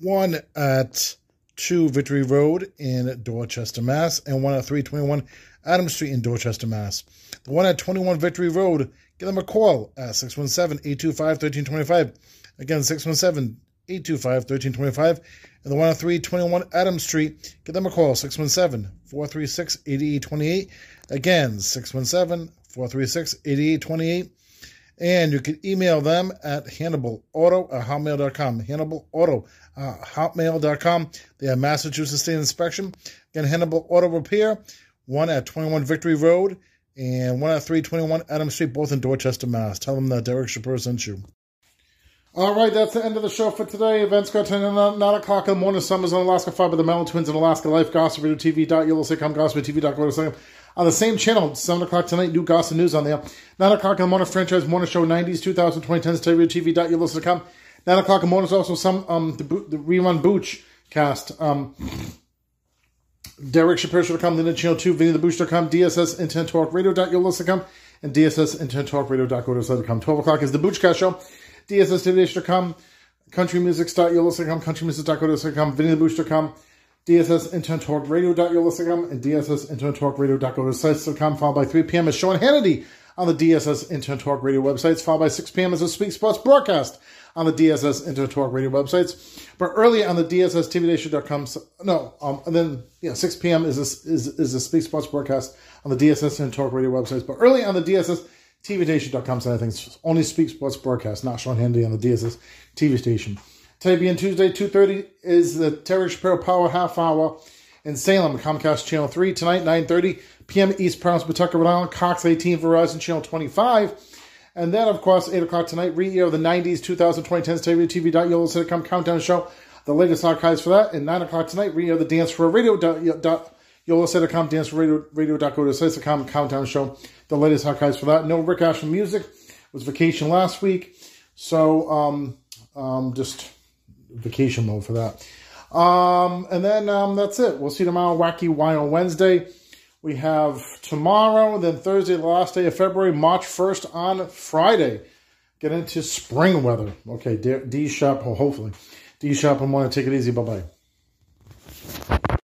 One at 2 Victory Road in Dorchester, Mass., and one at 321 Adams Street in Dorchester, Mass. The one at 21 Victory Road, give them a call at 617 825 1325. Again, 617 825 1325. And the one at 321 Adams Street, give them a call 617 436 8828. Again, 617 436 8828. And you can email them at HannibalAuto at hotmail.com. Hannibal Auto uh, hotmail.com. They have Massachusetts State Inspection. Again, Hannibal Auto Repair, one at 21 Victory Road and one at 321 Adams Street, both in Dorchester, Mass. Tell them that Derek Shapiro sent you. All right, that's the end of the show for today. Events go to 9, 9 o'clock in the morning. Summers on Alaska, five by the Melon Twins in Alaska Life, Gossip Radio On the same channel, 7 o'clock tonight, new Gossip News on there. 9 o'clock in the morning, franchise morning show 90s, 2020, 10s, TV. Yellowsticom. 9 o'clock in the morning is also some, um, the, the rerun Booch cast. Um, Derek Shapiro.com, Linda Channel 2, Vinny the Booch.com, DSS Intent Talk Radio.yolista.com, and DSS Intent Talk Radio.go.com. 12 o'clock is the Boochcast Show, DSS countrymusic.yolista.com, countrymusic.go.com, Vinny the Booch.com, DSS Intent Talk Radio.yolista.com, and DSS Intent Talk Radio.go.com, followed by 3 p.m. is Sean Hannity on the DSS Intent Talk Radio websites, followed by 6 p.m. is a Speak Sports broadcast on the DSS Internet Talk Radio websites. But early on the DSS TVNation.com, no, um, and then yeah, 6 p.m. is a, is is a Speak Sports broadcast on the DSS Internet Talk Radio websites. But early on the DSS TVNation.com side of things, only Speak Sports broadcast, not Sean Handy on the DSS TV station. Today Tuesday, 2.30 is the Terry Shapiro Power Half Hour in Salem, Comcast Channel 3. Tonight, 9.30 p.m. East Providence, Pawtucket, Rhode Island, Cox 18, Verizon Channel 25. And then, of course, 8 o'clock tonight, re-air of the 90s, 2020, 10s, TV, TV.yellow.com countdown show. The latest archives for that. And 9 o'clock tonight, re-air the Dance for Radio. YOLO.com, Dance for Radio, Radio.go.com countdown show. The latest archives for that. No Rick Ashton music. was vacation last week. So, um, um, just vacation mode for that. Um, and then um, that's it. We'll see you tomorrow, Wacky Wild Wednesday. We have tomorrow, then Thursday, the last day of February, March 1st on Friday. Get into spring weather. Okay, D, D Shap, hopefully. D Shap, I'm going to take it easy. Bye bye.